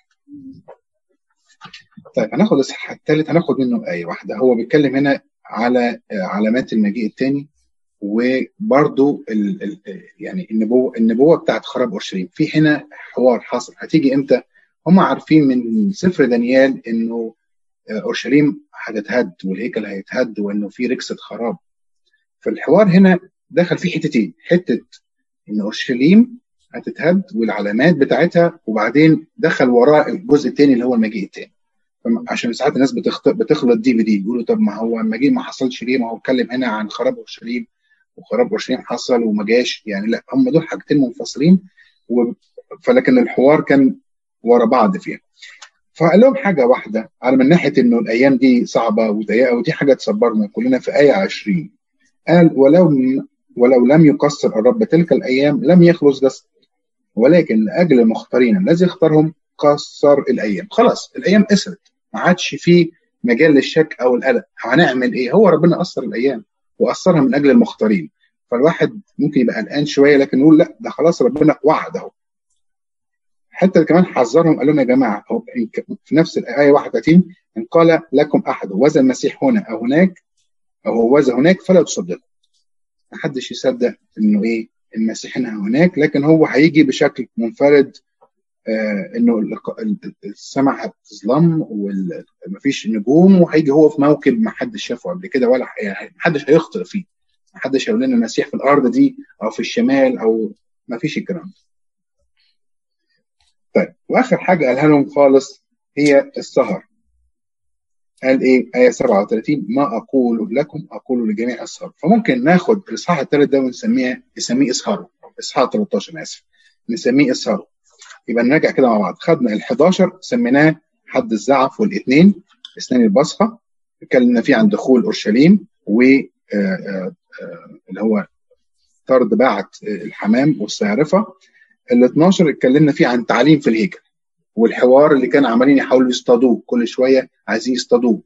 S1: طيب هناخد الاصحاح الثالث هناخد منه آية واحدة. هو بيتكلم هنا على علامات المجيء الثاني وبرضو ال ال يعني النبوه النبوة بتاعت خراب أورشليم. في هنا حوار حصل هتيجي إمتى؟ هم عارفين من سفر دانيال إنه أورشليم هتتهد والهيكل هيتهد وإنه في ركسة خراب. فالحوار هنا دخل فيه حتتين. حتة إن أورشليم هتتهد والعلامات بتاعتها وبعدين دخل وراه الجزء الثاني اللي هو المجيء الثاني عشان ساعات الناس بتخلط دي بدي يقولوا طب ما هو المجيء ما حصلش ليه؟ ما هو اتكلم هنا عن خراب أورشليم وخراب أورشليم حصل وما جاش. يعني لا هم دول حاجتين منفصلين و... فلكن الحوار كان ورا بعض فيها. فقال لهم حاجة واحدة على من ناحية إنه الأيام دي صعبة وضيقة ودي حاجة تصبرنا كلنا في آية 20 قال ولو ولو لم يقصر الرب تلك الأيام لم يخلص جسد ولكن لأجل المختارين الذي اختارهم قصر الأيام. خلاص الأيام قصرت ما عادش في مجال للشك أو القلق. هنعمل إيه؟ هو ربنا قصر الأيام وقصرها من أجل المختارين. فالواحد ممكن يبقى قلقان شوية لكن يقول لأ ده خلاص ربنا وعد اهو حتى كمان حذرهم قال لهم يا جماعة في نفس الآية 31 إن قال لكم أحد وذا المسيح هنا أو هناك؟ أو وذا هناك فلا تصدقوا. ما حدش يصدق إنه إيه المسيح هنا هناك لكن هو هيجي بشكل منفرد آه إنه السماء هتظلم ومفيش نجوم وهيجي هو في موكب ما حدش شافه قبل كده ولا ما حدش هيخطئ فيه. ما حدش هيقول لنا المسيح في الأرض دي أو في الشمال أو ما فيش الكلام ده. طيب وآخر حاجة قالها لهم خالص هي السهر. قال إيه؟ آية 37 ما أقول لكم أقول لجميع السهر فممكن ناخد الإصحاح الثالث ده ونسميه نسميه إسهار. إصحاح 13 آسف. نسميه إسهار. يبقى نراجع كده مع بعض. خدنا ال 11 سميناه حد الزعف والإثنين اثنين البصخة اتكلمنا فيه عن دخول أورشليم و اللي هو طرد باعت الحمام والسهرفة ال 12 اتكلمنا فيه عن تعليم في الهيكل والحوار اللي كانوا عمالين يحاولوا يصطادوه كل شوية عايزين يصطادوه.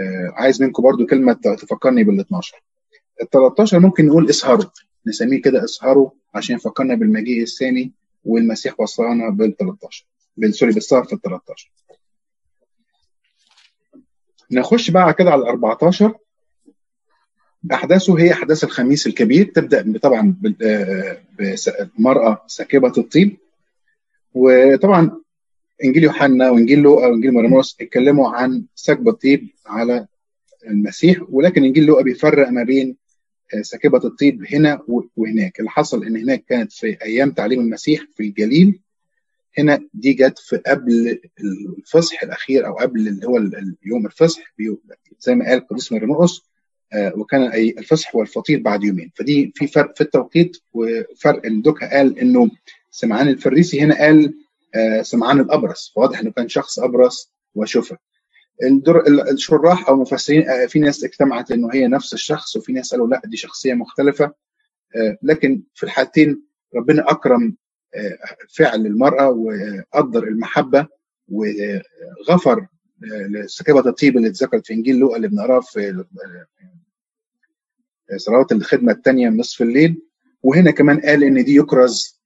S1: آه عايز منكم برضو كلمة تفكرني بال 12 ال 13 ممكن نقول اسهروا نسميه كده اسهروا عشان يفكرنا بالمجيء الثاني والمسيح وصانا بال 13 بال سوري بالسهر في ال 13 نخش بقى كده على ال 14 أحداثه هي أحداث الخميس الكبير تبدأ طبعا بمراه ساكبة الطيب وطبعا إنجيل يوحنا وإنجيل لوقا وإنجيل مريموس اتكلموا عن سكب الطيب على المسيح ولكن إنجيل لوقا بيفرق ما بين ساكبة الطيب هنا وهناك. اللي حصل إن هناك كانت في أيام تعليم المسيح في الجليل هنا دي جت في قبل الفصح الأخير أو قبل اللي هو يوم الفصح زي ما قال قديس مريموس وكان الفصح والفطير بعد يومين. فدي في فرق في التوقيت وفرق الدكها قال إنه سمعان الفريسي هنا قال سمعان الأبرص. فواضح إنه كان شخص أبرص وشفى الشراح أو المفسرين في ناس اجتمعت إنه هي نفس الشخص وفي ناس قالوا لا دي شخصية مختلفة. لكن في الحالتين ربنا أكرم فعل المرأة وقدر المحبة وغفر لسكبة الطيب اللي اتذكرت في إنجيل لوقا اللي بنقراه في صلوات الخدمة الثانية نصف الليل. وهنا كمان قال إن دي يكرز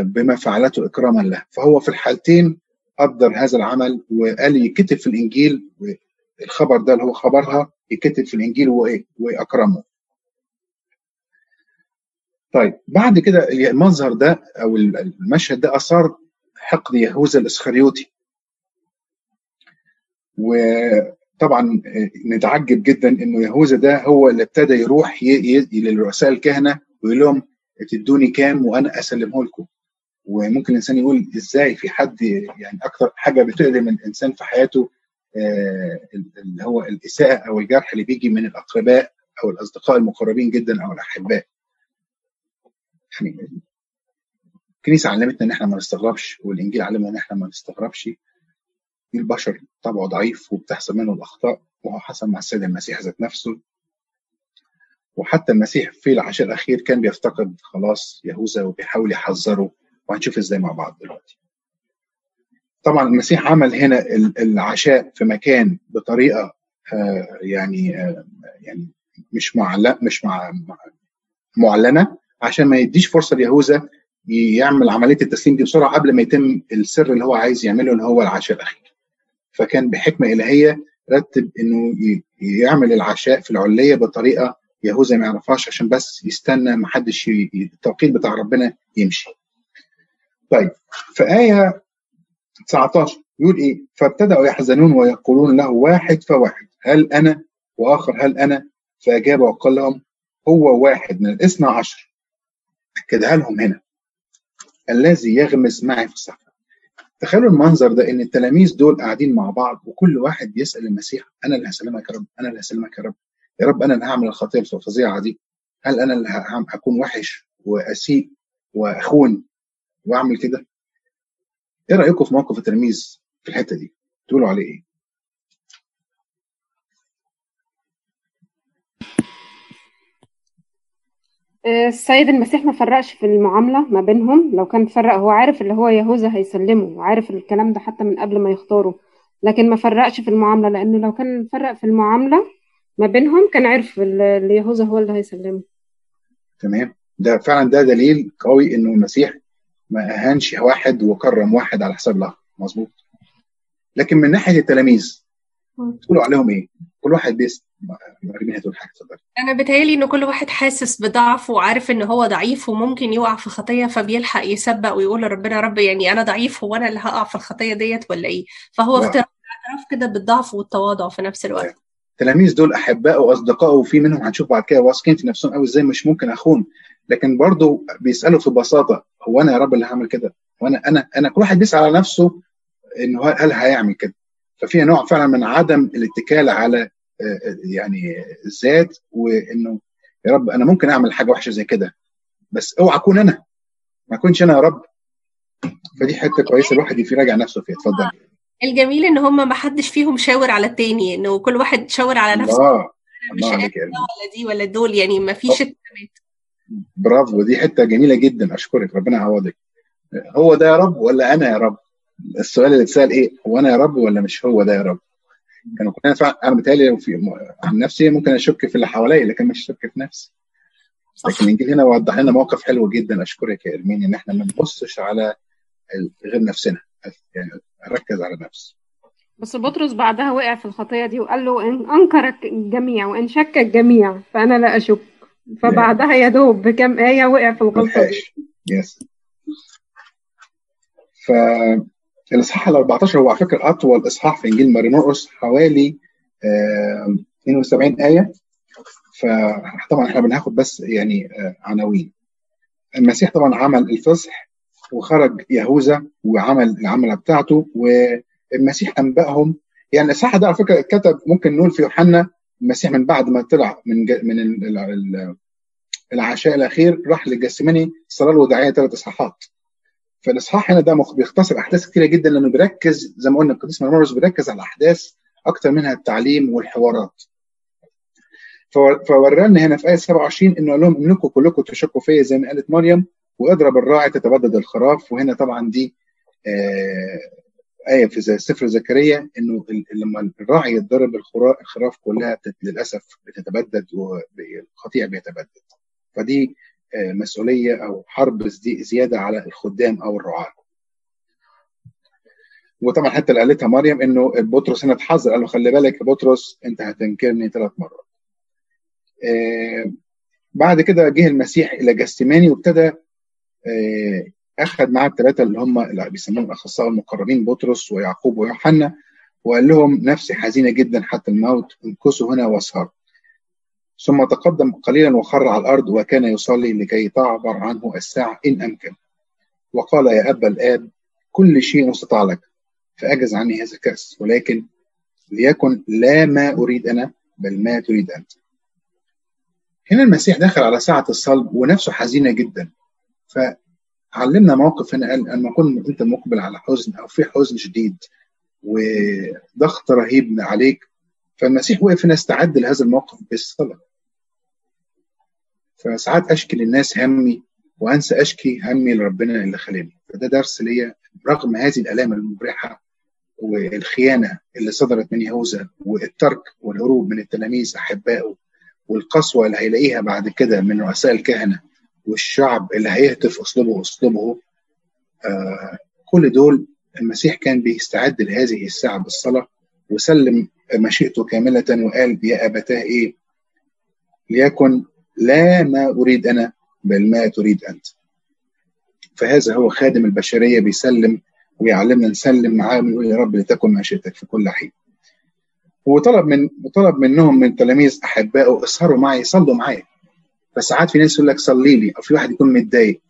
S1: بما فعلته إكراما له. فهو في الحالتين قدر هذا العمل وقال يكتب في الإنجيل الخبر ده اللي هو خبرها يكتب في الإنجيل واكرمه طيب بعد كده المنظر ده أو المشهد ده أثار حقد يهوذا الإسخريوطي. وطبعا نتعجب جدا إنه يهوذا ده هو اللي ابتدى يروح للرؤساء الكهنة ويقول لهم تدوني كام وأنا أسلمه لكم. وممكن الإنسان يقول إزاي في حد يعني أكثر حاجة بتؤلم الإنسان في حياته اللي هو الإساءة أو الجرح اللي بيجي من الأقرباء أو الأصدقاء المقربين جدا أو الأحباء. يعني الكنيسة علمتنا إن إحنا ما نستغربش والإنجيل علمنا إن إحنا ما نستغربش. البشر طبعه ضعيف وبتحصل منه الأخطاء وهو حصل مع السيد المسيح ذات نفسه. وحتى المسيح في العشاء الأخير كان بيفتقد خلاص يهوذا وبيحاول يحذره. وهنشوف إزاي مع بعض دلوقتي. طبعا المسيح عمل هنا العشاء في مكان بطريقة آه يعني آه يعني مش معلق مش مع معلنة. عشان ما يديش فرصة ليهوذا يعمل عملية التسليم دي بسرعة قبل ما يتم السر اللي هو عايز يعمله اللي هو العشاء الأخير. فكان بحكمة إلهية رتب إنه يعمل العشاء في العلية بطريقة يهوذا ما يعرفهاش عشان بس يستنى ما حدش التوقيت بتاع ربنا يمشي. طيب في آية 19 يقول إيه؟ فابتدأوا يحزنون ويقولون له واحد فواحد هل أنا؟ وآخر هل أنا؟ فأجاب وقال لهم هو واحد من الاثنى عشر. أكدها لهم هنا. الذي يغمس معي في الصحراء تخيلوا المنظر ده إن التلاميذ دول قاعدين مع بعض وكل واحد بيسال المسيح أنا اللي هسلمك يا رب أنا اللي هسلمك يا رب. يا رب أنا اللي هعمل الخطيه الفظيعة دي. هل أنا اللي هكون وحش وأسيء وأخون وأعمل كده؟ إيه رأيكم في موقف التلاميذ في الحتة دي؟ تقولوا عليه إيه؟
S3: السيد المسيح ما فرقش في المعاملة ما بينهم. لو كان فرق هو عارف اللي هو يهوذا هيسلمه وعارف الكلام ده حتى من قبل ما يختاره لكن ما فرقش في المعاملة لأنه لو كان فرق في المعاملة ما بينهم كان عرف اللي يهوذا هو اللي هيسلمه.
S1: تمام. ده فعلا ده دليل قوي إنه المسيح ما أهانش واحد وكرم واحد على حساب الآخر مظبوط. لكن من ناحية التلاميذ تقولوا عليهم إيه؟ كل واحد بيس هتقول حاجة
S4: أنا بتهيألي ان كل واحد حاسس بضعفه وعارف ان هو ضعيف وممكن يقع في خطية فبيلحق يسبق ويقول لربنا رب يعني أنا ضعيف هو أنا اللي هقع في الخطية ديت ولا إيه؟ فهو اعتراف كده بالضعف والتواضع في نفس الوقت.
S1: التلاميذ دول احبائه واصدقائه وفي منهم هنشوف بعد كده واثقين في نفسهم قوي إزاي مش ممكن أخون. لكن برضه بيسألوا في بساطة هو أنا يا رب اللي هعمل كده؟ وأنا أنا أنا كل واحد بيسال على نفسه إنه هل هيعمل كده؟ ففي نوع فعلا من عدم الاتكال على يعني الذات وإنه يا رب أنا ممكن أعمل حاجة وحشة زي كده. بس أوعى أكون أنا ما أكونش أنا يا رب. فدي حتة كويسة الواحد يراجع نفسه فيها. اتفضل.
S4: الجميل إن هم ما حدش فيهم شاور على التاني إنه كل واحد شاور على نفسه.
S1: الله
S4: مش
S1: الله عليك.
S4: ولا دي ولا دول يعني ما فيش
S1: برافو دي حتة جميلة جدا أشكرك ربنا يعوضك. هو ده يا رب ولا أنا يا رب؟ السؤال اللي اتسأل إيه هو أنا يا رب ولا مش هو ده يا رب؟ كانوا كلنا فعلا أنا متهيألي في عن نفسي ممكن أشك في اللي حواليا لكن مش أشك في نفسي. لكن الانجيل هنا وضح لنا موقف حلو جدا أشكرك يا ارمين إن إحنا ما نبصش على غير نفسنا. يعني نركز على نفسي
S3: بس بطرس بعدها وقع في الخطية دي وقال له إن أنكر الجميع وإن شك الجميع فأنا لا أشك. فبعدها يا دوب بكم آية وقع في الغلطة دي.
S1: يس فالاصحاح ال 14 هو على فكرة أطول إصحاح في إنجيل مارينوس حوالي آه، 72 آية. فطبعا إحنا بناخد بس يعني آه، عناوين. المسيح طبعا عمل الفصح وخرج يهوذا وعمل العمله بتاعته والمسيح أنبأهم. يعني الاصحاح ده على فكرة اتكتب ممكن نقول في يوحنا المسيح من بعد ما طلع من من ال- ال- ال- العشاء الأخير راح للجسماني صلاه الوداعيه ثلاث إصحاحات. فالإصحاح هنا ده بيختصر أحداث كتيرة جدا لأنه بيركز زي ما قلنا القديس مرمرس بيركز على الأحداث أكتر منها التعليم والحوارات. فور- فورانا هنا في آية 27 إنه قال لهم إنكم كلكم تشكوا فيا زي ما قالت مريم وأضرب الراعي تتبدد الخراف. وهنا طبعا دي آه آية في سفر زكريا إنه ال- لما الراعي يتضرب الخرا- الخراف كلها للأسف بتتبدد والقطيع بيتبدد. فدي آه، مسؤولية أو حرب زي- زيادة على الخدام أو الرعاة. وطبعا حتى اللي قالتها مريم إنه بطرس هنا اتحذر قال له خلي بالك يا بطرس أنت هتنكرني ثلاث مرات. آه، بعد كده جه المسيح إلى جستماني وابتدى أخذ معاه الثلاثه اللي هم اللي بيسموهم الاخصائي المقربين بطرس ويعقوب ويوحنا وقال لهم نفسي حزينة جدا حتى الموت انكسوا هنا واسهروا. ثم تقدم قليلا وخر على الأرض وكان يصلي لكي تعبر عنه الساعة إن أمكن. وقال يا ابا الآب كل شيء مستطاع لك فأجز عني هذا الكأس ولكن ليكن لا ما أريد أنا بل ما تريد أنت. هنا المسيح دخل على ساعة الصلب ونفسه حزينة جدا. علمنا موقف هنا قال لما كنت أنت مقبل على حزن أو في حزن شديد وضغط رهيب عليك فالمسيح وقف هنا استعد لهذا الموقف بالصلاة. فساعات أشكي للناس همي وأنسى أشكي همي لربنا اللي خلاني. فده درس ليا رغم هذه الألام المبرحة والخيانة اللي صدرت من يهوذا والترك والهروب من التلاميذ أحبائه والقسوة اللي هيلاقيها بعد كده من رؤساء الكهنة. والشعب اللي هيهتف أسلوبه اسلوبه آه كل دول المسيح كان بيستعد لهذه الساعة بالصلاة وسلم مشيئته كاملة وقال يا أبتاه إيه؟ ليكن لا ما أريد أنا بل ما تريد أنت. فهذا هو خادم البشرية بيسلم ويعلمنا نسلم معاه ويقول يا رب لتكن مشيئتك في كل حين. وطلب من وطلب منهم من تلاميذ احبائه اسهروا معي صلوا معايا فساعات في ناس يقول لك صلي لي أو في واحد يكون متضايق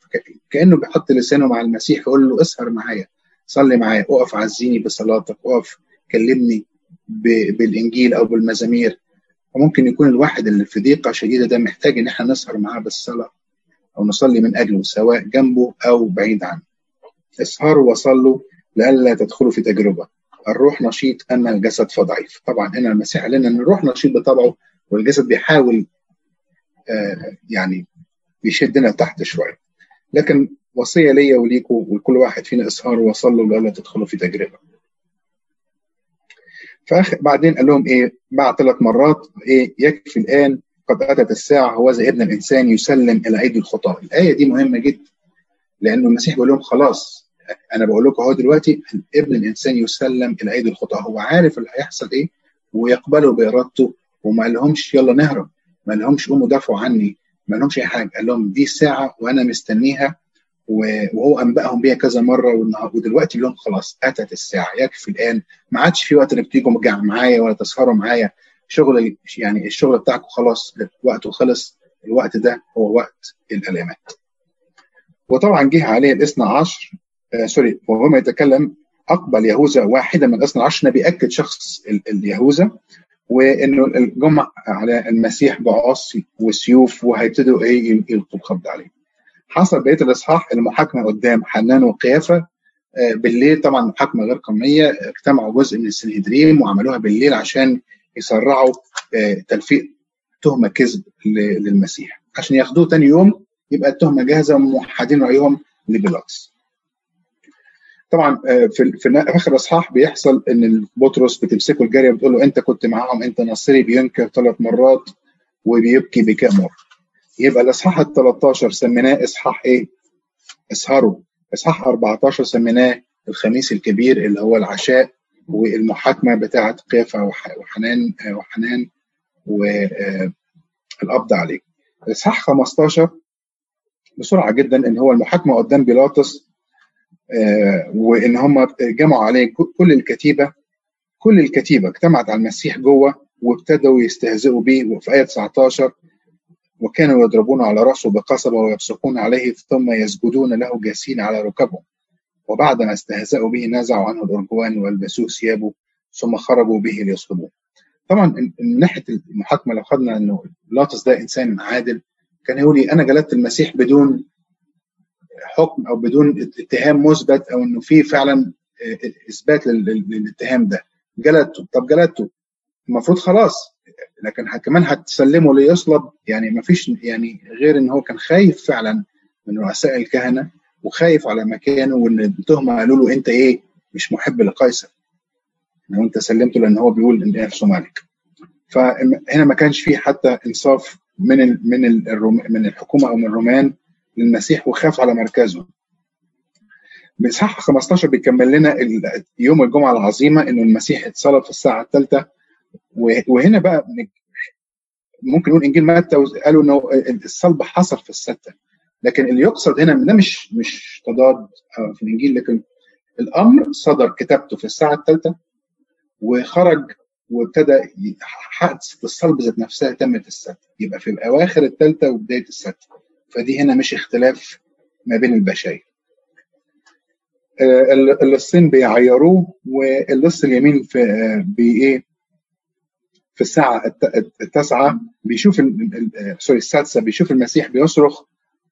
S1: كأنه بيحط لسانه مع المسيح يقول له اسهر معايا صلي معايا أقف عزيني بصلاتك أقف كلمني بالإنجيل أو بالمزامير. وممكن يكون الواحد اللي في ضيقة شديدة ده محتاج إن إحنا نسهر معاه بالصلاة أو نصلي من أجله سواء جنبه أو بعيد عنه. اسهروا وصلوا لئلا تدخلوا في تجربة. الروح نشيط اما الجسد فضعيف طبعا هنا المسيح قال لنا إن الروح نشيط بطبعه والجسد بيحاول يعني بيشدنا تحت شوية لكن وصية ليا وليكم ولكل واحد فينا اسهروا وصلوا لئلا تدخلوا في تجربة. فأخ بعدين قال لهم إيه بعد ثلاث مرات إيه يكفي الآن قد أتت الساعة هو ذا ابن الإنسان يسلم إلى أيدي الخطاه الآية دي مهمة جدا لأنه المسيح بيقول لهم خلاص أنا بقول لكم أهو دلوقتي ابن الإنسان يسلم إلى أيدي الخطاه هو عارف اللي هيحصل إيه؟ ويقبله بإرادته وما قالهمش يلا نهرب. ما قالهمش قوموا دافعوا عني ما قالهمش أي حاجة. قال لهم دي الساعة وأنا مستنيها وهو أنبأهم بيها كذا مرة ودلوقتي لهم خلاص أتت الساعة. يكفي الآن. ما عادش في وقت إنك تيجوا معايا ولا تسهروا معايا. شغل يعني الشغل بتاعكم خلاص وقته خلص. الوقت ده هو وقت الألامات. وطبعا جه عليه الاثنى عشر آه سوري وهو يتكلم أقبل يهوذا واحدا من الاثنى عشر. بيأكد شخص اليهوذا. وإنه الجمع على المسيح بعصي وسيوف وهيبتدوا إيه يلقوا القبض عليه حصل بقية الإصحاح المحاكمه قدام حنان وقيافة بالليل طبعا محاكمه غير قانونية اجتمعوا جزء من السنهدريم وعملوها بالليل عشان يسرعوا تلفيق تهمة كذب للمسيح عشان ياخدوه تاني يوم يبقى التهمة جاهزة وموحدين رأيهم لبيلاطس. طبعا في في آخر الاصحاح بيحصل إن بطرس بتمسكه الجارية بتقول له أنت كنت معاهم أنت نصري بينكر ثلاث مرات وبيبكي بكاء مر. يبقى الإصحاح ال 13 سميناه إصحاح إيه؟ اسهروا. إصحاح 14 سميناه الخميس الكبير اللي هو العشاء والمحاكمة بتاعه قيافه وحنان وحنان والقبض عليه. الاصحاح 15 بسرعة جدا إن هو المحاكمة قدام بيلاطس وإن هم جمعوا عليه كل الكتيبة كل الكتيبة اجتمعت على المسيح جوه وابتدوا يستهزئوا به وفي آية 19 وكانوا يضربون على رأسه بقصبة ويبصقون عليه ثم يسجدون له جالسين على ركبهم. وبعدما استهزأوا به نزعوا عنه الأرجوان والبسوه ثيابه ثم خرجوا به ليصلبوه. طبعا من ناحية المحاكمة لو خدنا أنه لاطس ده إنسان عادل كان يقول لي أنا جلدت المسيح بدون حكم أو بدون اتهام مثبت أو أنه في فعلا إثبات للاتهام ده. جلدته. طب جلدته. المفروض خلاص. لكن كمان هتسلمه ليصلب. يعني ما فيش يعني غير إن هو كان خايف فعلا من رؤساء الكهنة وخايف على مكانه وإن التهمة قالوا له أنت إيه؟ مش محب لقيصر. لو أنت سلمته لأن هو بيقول إن نفسه ملك. فهنا ما كانش فيه حتى إنصاف من من من الحكومة أو من الرومان. للمسيح وخاف على مركزه. بإصحاح 15 بيكمل لنا يوم الجمعة العظيمة إنه المسيح اتصلب في الساعة الثالثة. وهنا بقى ممكن نقول إنجيل متى قالوا إنه الصلب حصل في الستة. لكن اللي يقصد هنا ده مش مش تضاد في الإنجيل لكن الأمر صدر كتابته في الساعة الثالثة وخرج وابتدى حادثه الصلب ذات نفسها تمت الستة. يبقى في الأواخر الثالثة وبداية الستة. فدي هنا مش اختلاف ما بين البشاير. اللصين بيعيروه واللص اليمين في بايه في الساعة التاسعة بيشوف سوري السادسة بيشوف المسيح بيصرخ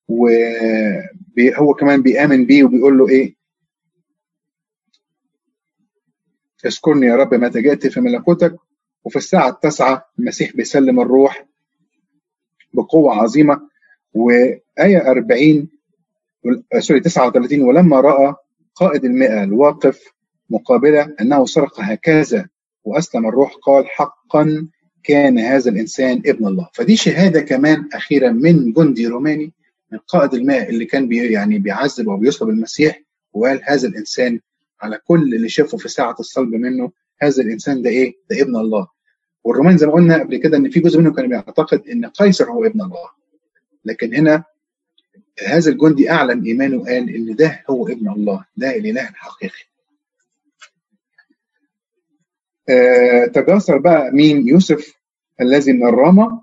S1: وهو كمان بيآمن بيه وبيقول له إيه؟ اذكرني يا رب متى جئت في ملكوتك. وفي الساعة التاسعة المسيح بيسلم الروح بقوة عظيمة وآية 40 سوري 39 ولما رأى قائد المئة الواقف مقابلة أنه سرق هكذا وأسلم الروح قال حقا كان هذا الإنسان ابن الله. فدي شهادة كمان أخيرا من جندي روماني من قائد الماء اللي كان بي يعني بيعذب وبيصلب المسيح وقال هذا الإنسان على كل اللي شافه في ساعة الصلب منه هذا الإنسان ده إيه؟ ده ابن الله. والرومان زي ما قلنا قبل كده إن في جزء منهم كان بيعتقد إن قيصر هو ابن الله. لكن هنا هذا الجندي أعلن إيمانه وقال إن ده هو ابن الله ده الإله الحقيقي آه تجاسر بقى مين؟ يوسف الذي من الرامة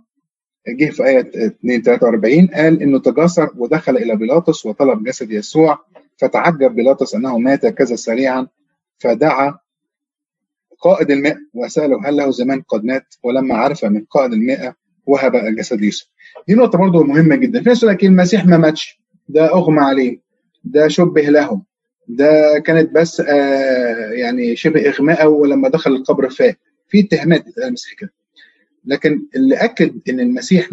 S1: جه في آية 2 43 قال إنه تجاسر ودخل إلى بيلاطس وطلب جسد يسوع فتعجب بيلاطس أنه مات كذا سريعا فدعا قائد الماء وسأله هل له زمان قد مات ولما عرف من قائد الماء وهب يوسف. دي نقطة برضه مهمة جدا. في ناس يقول لك المسيح ما ماتش. ده أغمى عليه. ده شبه لهم. ده كانت بس آه يعني شبه إغماء ولما دخل القبر فات. في اتهامات المسيح كده. لكن اللي أكد إن المسيح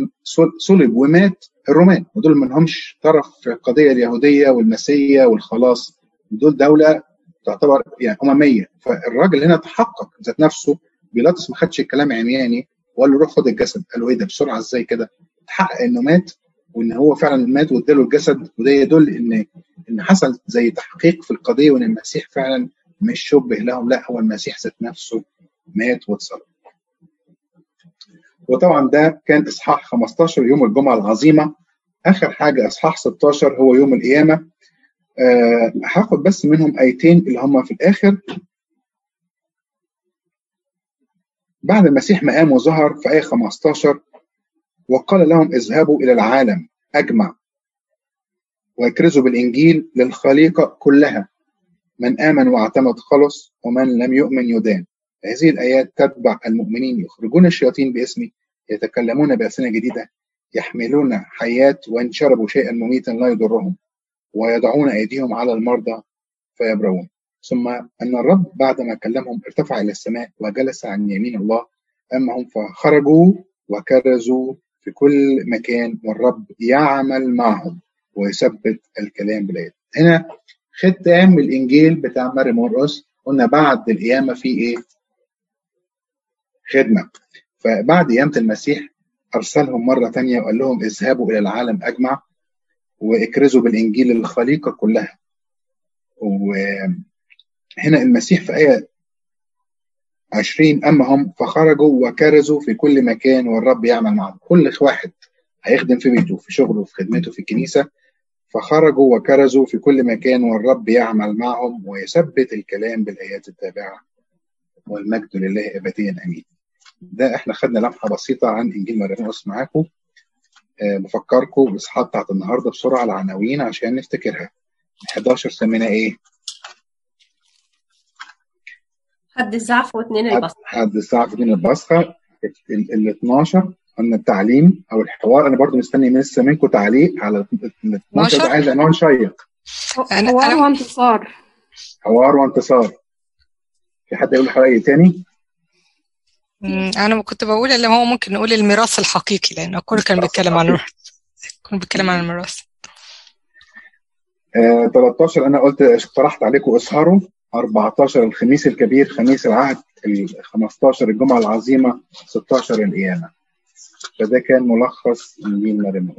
S1: صلب ومات الرومان. ودول ما لهمش طرف في القضية اليهودية والمسيحية والخلاص. دول دولة تعتبر يعني أممية. فالراجل هنا تحقق ذات نفسه. بيلاطس ما خدش الكلام عمياني. وقال له روح خد الجسد. قال له إيه ده بسرعة إزاي كده؟ تحقق إنه مات وإن هو فعلا مات واداله الجسد وده يدل إن إن حصل زي تحقيق في القضية وإن المسيح فعلا مش شبه لهم لا هو المسيح ذات نفسه مات واتصلب. وطبعا ده كان إصحاح 15 يوم الجمعة العظيمة. آخر حاجة إصحاح 16 هو يوم القيامة. أه هاخد بس منهم آيتين اللي هم في الآخر. بعد المسيح ما قام وظهر في آية 15 وقال لهم اذهبوا إلى العالم أجمع واكرزوا بالإنجيل للخليقة كلها من آمن واعتمد خلص ومن لم يؤمن يدان. هذه الآيات تتبع المؤمنين يخرجون الشياطين باسمي يتكلمون بألسنة جديدة يحملون حيات وإن شربوا شيئا مميتا لا يضرهم ويضعون أيديهم على المرضى فيبرؤون ثم أن الرب بعدما كلمهم ارتفع إلى السماء وجلس عن يمين الله أما هم فخرجوا وكرزوا في كل مكان والرب يعمل معهم ويثبت الكلام بالآيات هنا ختام الإنجيل بتاع ماري مرقس قلنا بعد القيامة في إيه؟ خدمة. فبعد قيامة المسيح أرسلهم مرة تانية وقال لهم اذهبوا إلى العالم أجمع واكرزوا بالإنجيل للخليقة كلها. وهنا المسيح في آية 20 أما هم فخرجوا وكرزوا في كل مكان والرب يعمل معهم. كل واحد هيخدم في بيته في شغله في خدمته في الكنيسة. فخرجوا وكرزوا في كل مكان والرب يعمل معهم ويثبت الكلام بالآيات التابعة. والمجد لله أبديا أمين. ده إحنا خدنا لمحة بسيطة عن إنجيل مريم. معاكم أه بفكركم بالإصحاحات بتاعت النهاردة بسرعة العناوين عشان نفتكرها. 11 سمينا إيه؟
S4: حد الزعف واثنين البصر
S1: حد الزعف واثنين البصخة ال 12 قلنا التعليم أو الحوار. أنا برضو مستني لسه منكم تعليق على ال 12 ده عايز عنوان شيق.
S3: حوار وانتصار.
S1: حوار وانتصار. في حد يقول حاجة تاني؟
S2: أنا كنت بقول اللي هو ممكن نقول الميراث الحقيقي لأن الكل كان بيتكلم عن كان بيتكلم عن الميراث.
S1: آه 13 أنا قلت اقترحت عليكم اسهروا 14 الخميس الكبير خميس العهد ال 15 الجمعة العظيمة 16 القيامة. فده كان ملخص انجيل مريم